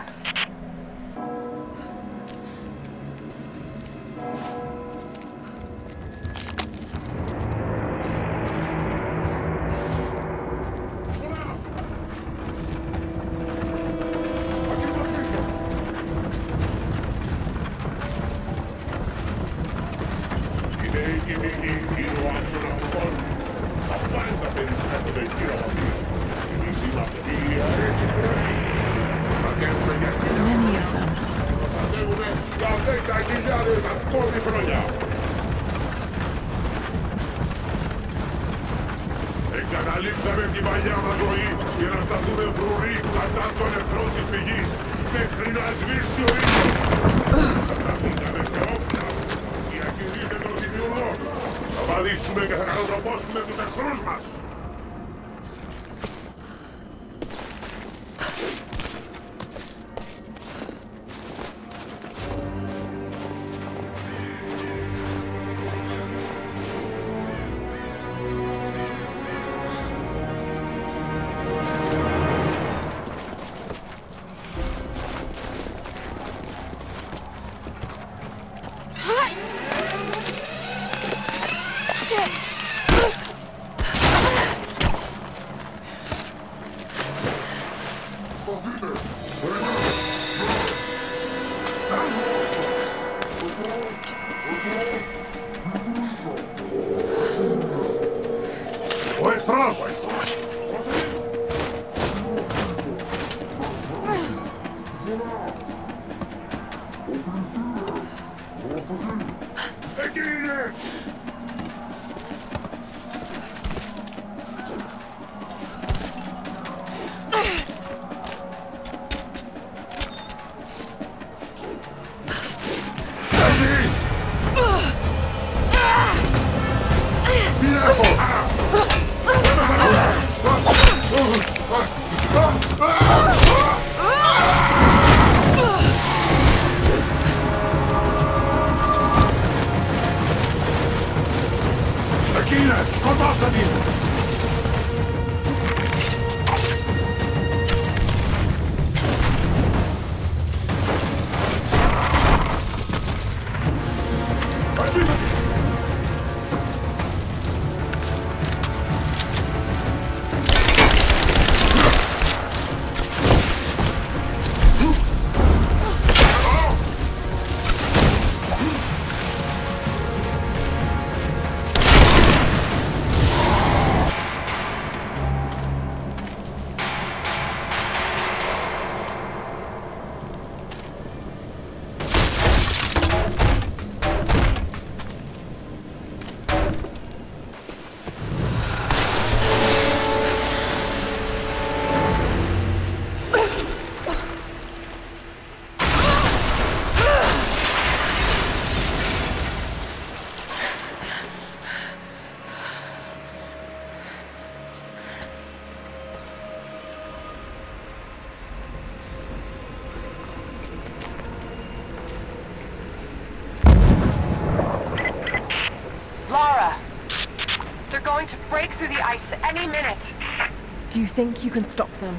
Do you think you can stop them?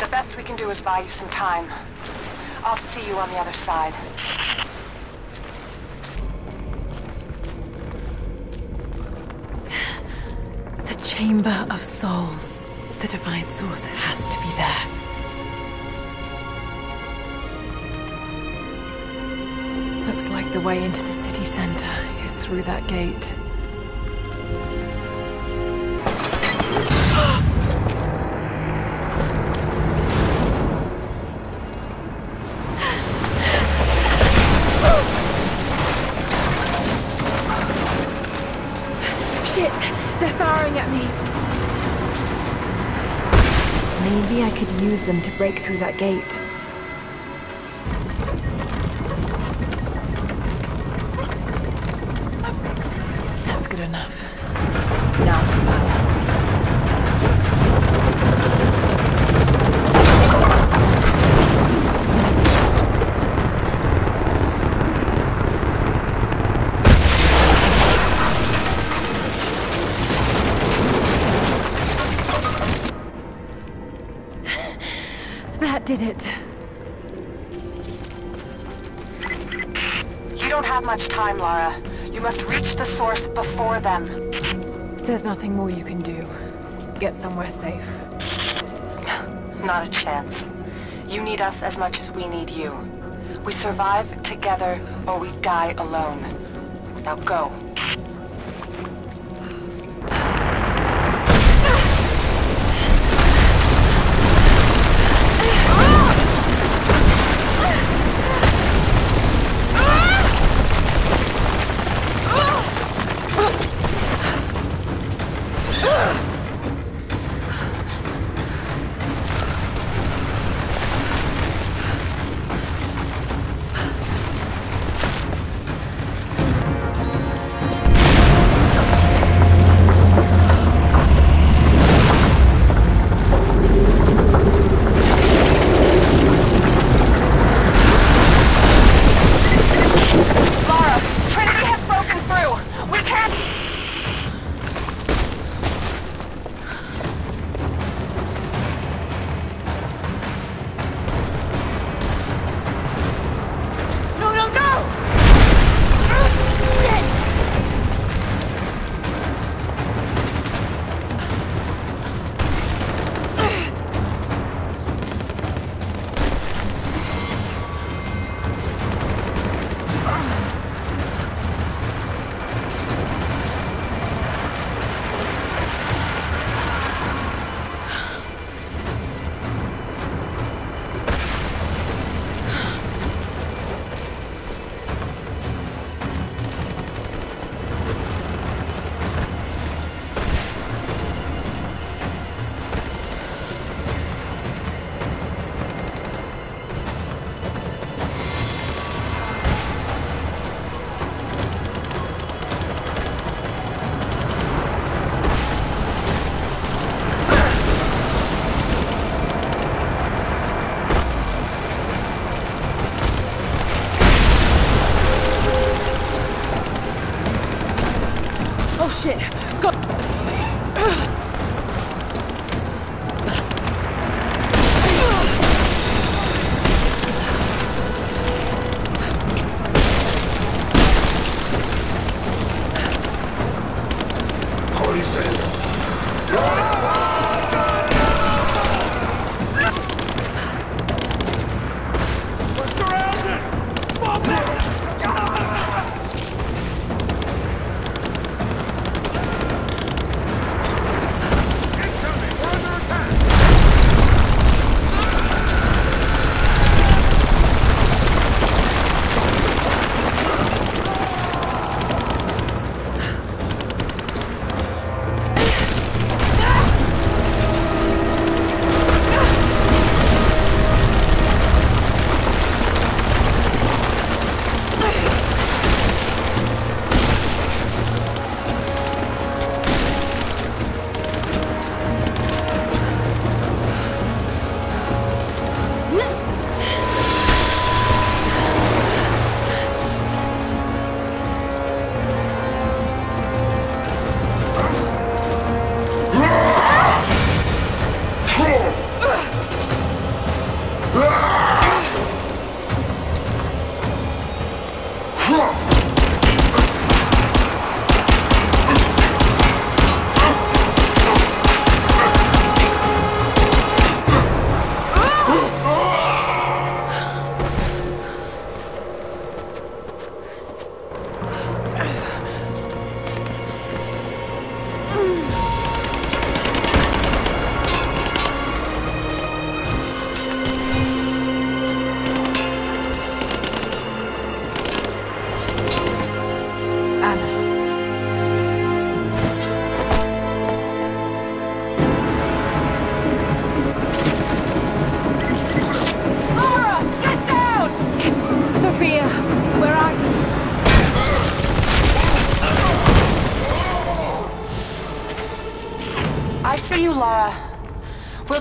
The best we can do is buy you some time. I'll see you on the other side. The Chamber of Souls. The Divine Source has to be there. Looks like the way into the city center is through that gate. Them to break through that gate. Them. There's nothing more you can do. Get somewhere safe. Not a chance. You need us as much as we need you. We survive together or we die alone. Now go.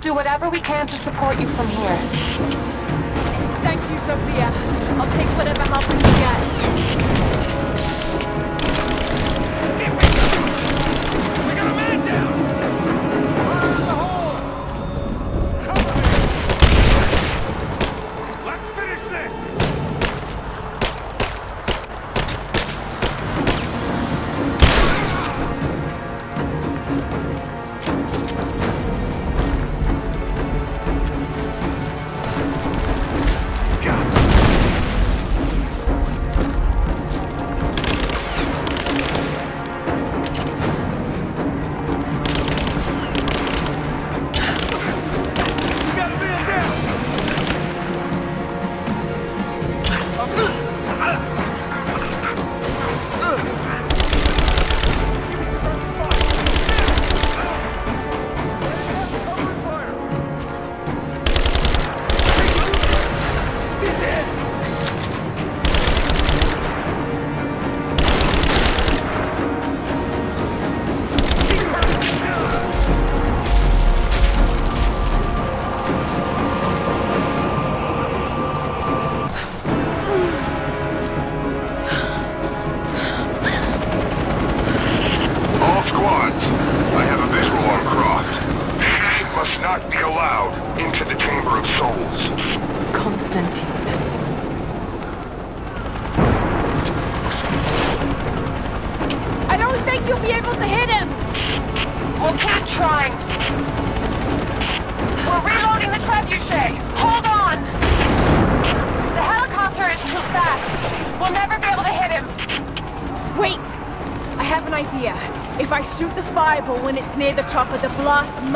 do whatever we can to support you from here. Thank you, Sofia. I'll take whatever...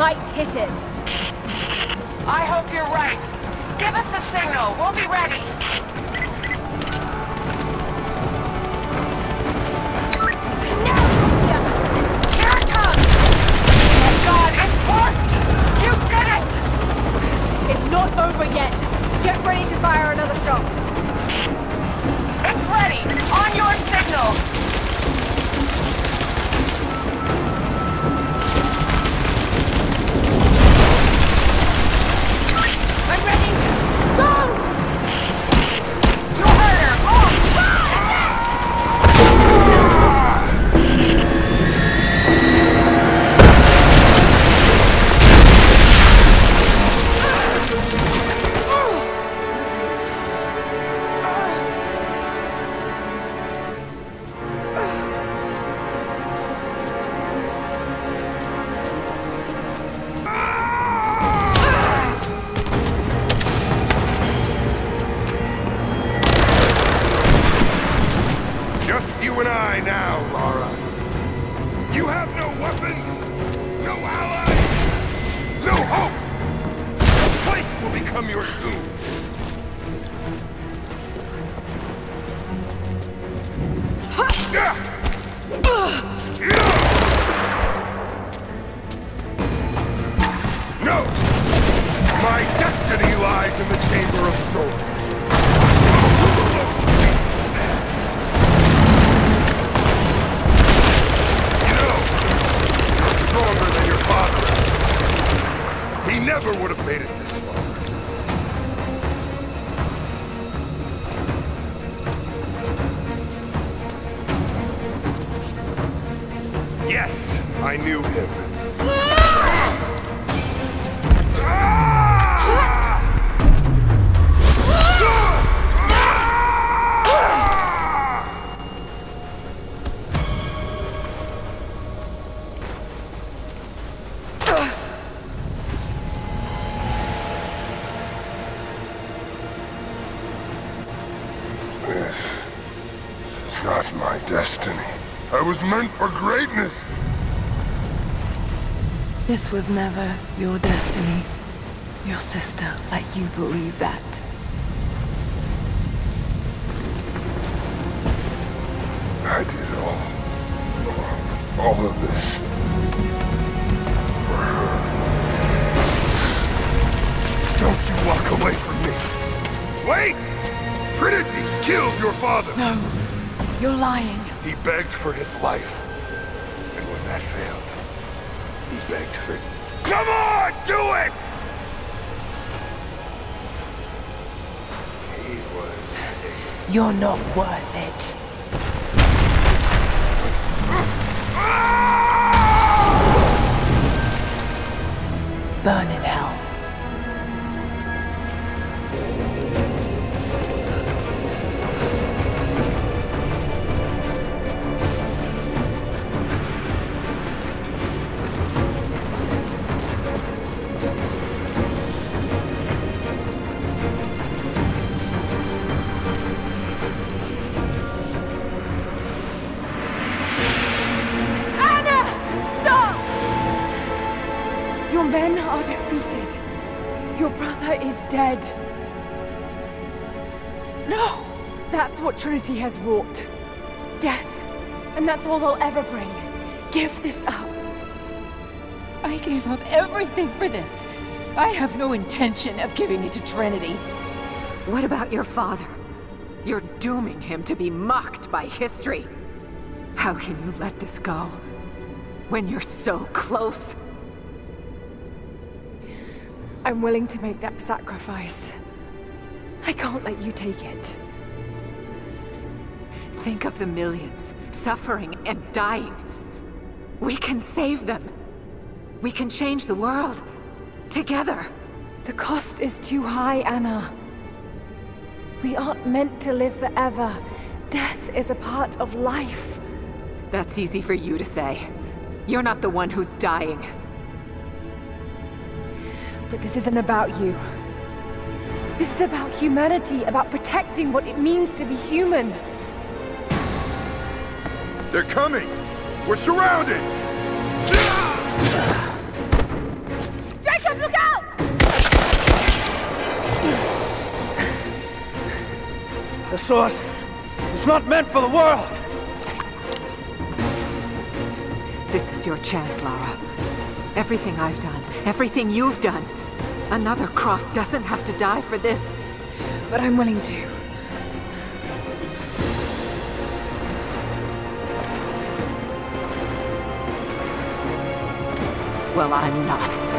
might hit it. I hope you're right. Give us a signal. We'll be ready. Not over yet. Get ready to fire another shot. Was meant for greatness. This was never your destiny. Your sister let you believe that. You're not worth Trinity has wrought. Death. And that's all they'll ever bring. Give this up. I gave up everything for this. I have no intention of giving it to Trinity. What about your father? You're dooming him to be mocked by history. How can you let this go? When you're so close? I'm willing to make that sacrifice. I can't let you take it. Think of the millions suffering and dying. We can save them. We can change the world. Together. The cost is too high, Ana. We aren't meant to live forever. Death is a part of life. That's easy for you to say. You're not the one who's dying. But this isn't about you. This is about humanity, about protecting what it means to be human. They're coming! We're surrounded! Jacob, look out! The source is not meant for the world! This is your chance, Lara. Everything I've done, everything you've done. Another Croft doesn't have to die for this. But I'm willing to. Well, I'm not.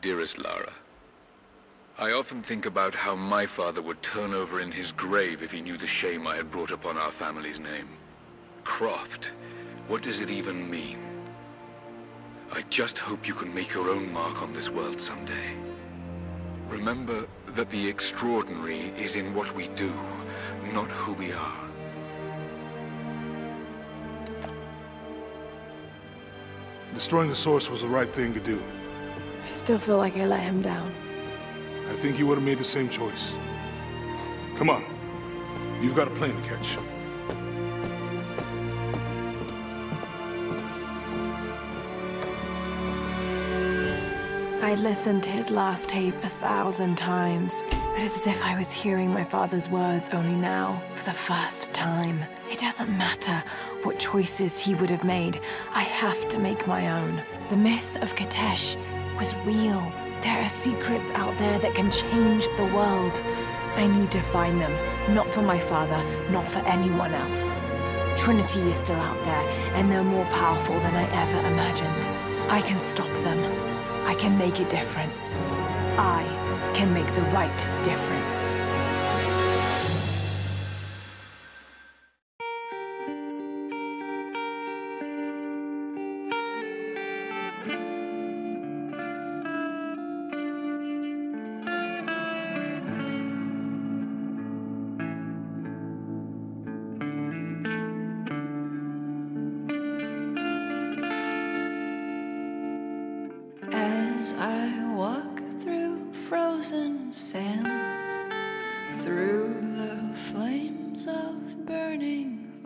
Dearest Lara, I often think about how my father would turn over in his grave if he knew the shame I had brought upon our family's name. Croft, what does it even mean? I just hope you can make your own mark on this world someday. Remember that the extraordinary is in what we do, not who we are. Destroying the source was the right thing to do. I still feel like I let him down. I think you would have made the same choice. Come on. You've got a plane to catch. I'd listened to his last tape a thousand times, but it's as if I was hearing my father's words only now, for the first time. It doesn't matter what choices he would have made, I have to make my own. The myth of Kitezh was real. There are secrets out there that can change the world. I need to find them, not for my father, not for anyone else. Trinity is still out there, and they're more powerful than I ever imagined. I can stop them. I can make a difference. I can make the right difference.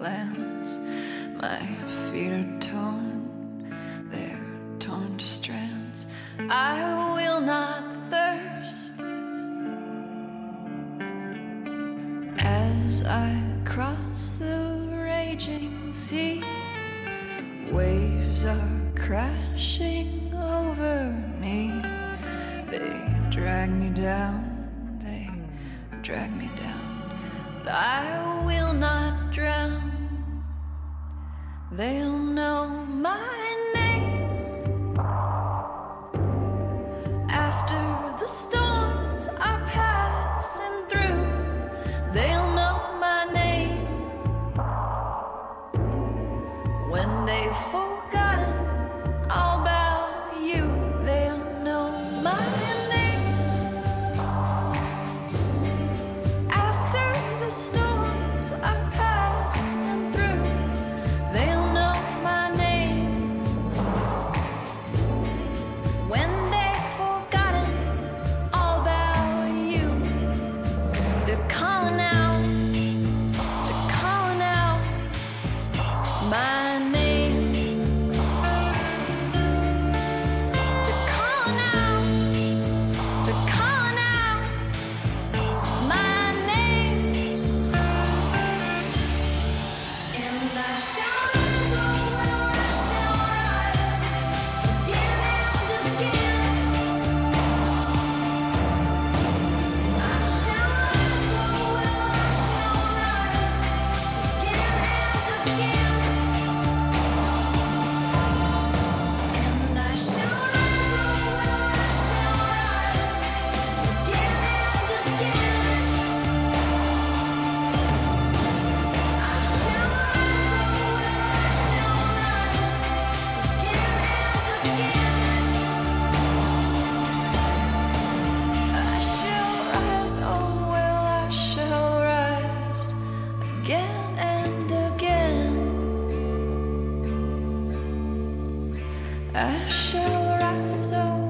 Lands, my feet are torn, they're torn to strands. I will not thirst as I cross the raging sea. Waves are crashing over me. They drag me down, they drag me down. I will not drown. They'll know my name. After the storms are passing through, they'll know my name. When they've forgotten I shall rise, oh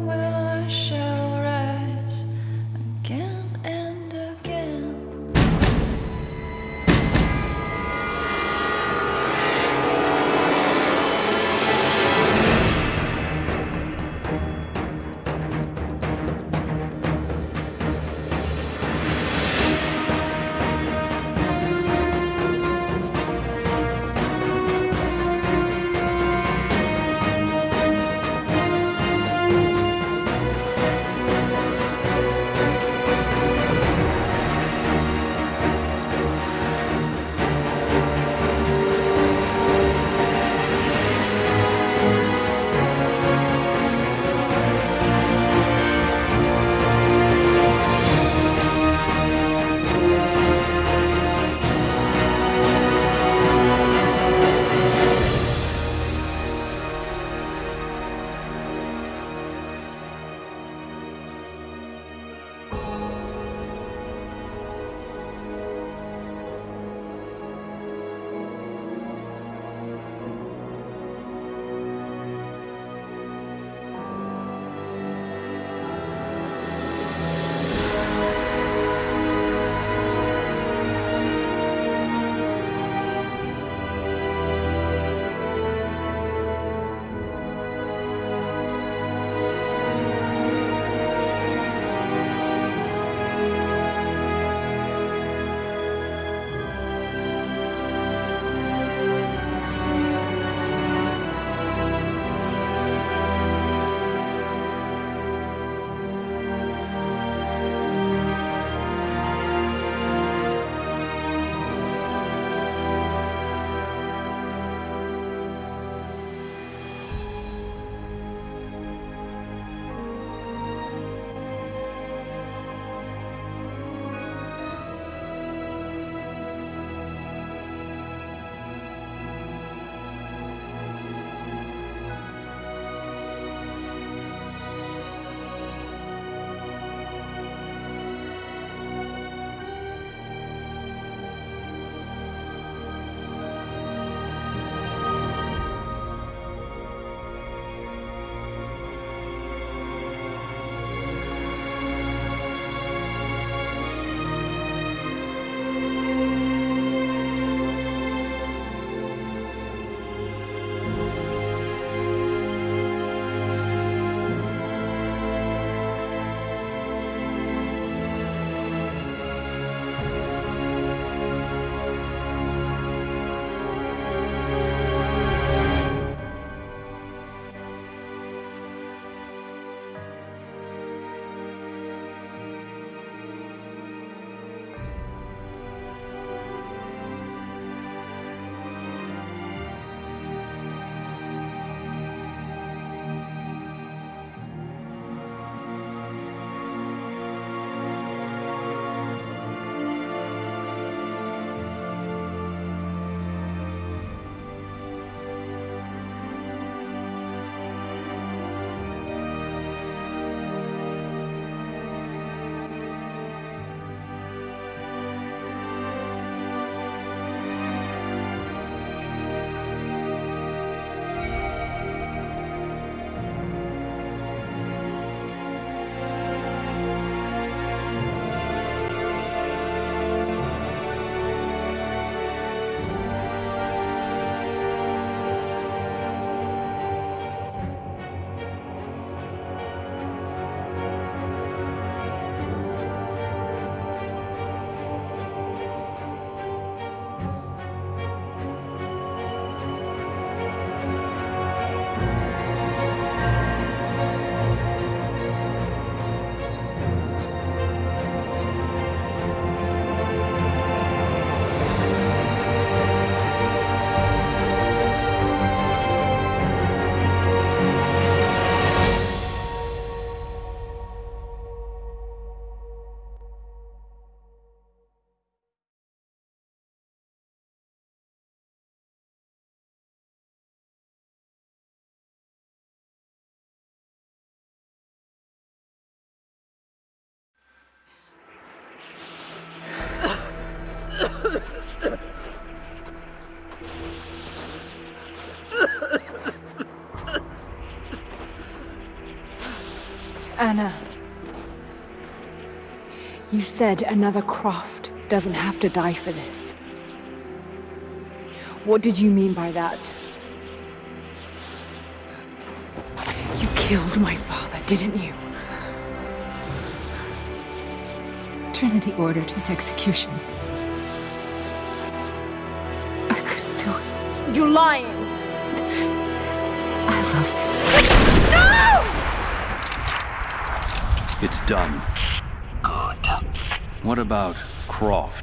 Ana. You said another Croft doesn't have to die for this. What did you mean by that? You killed my father, didn't you? Trinity ordered his execution. I couldn't do it. You're lying! I loved him. Done. Good. What about Croft?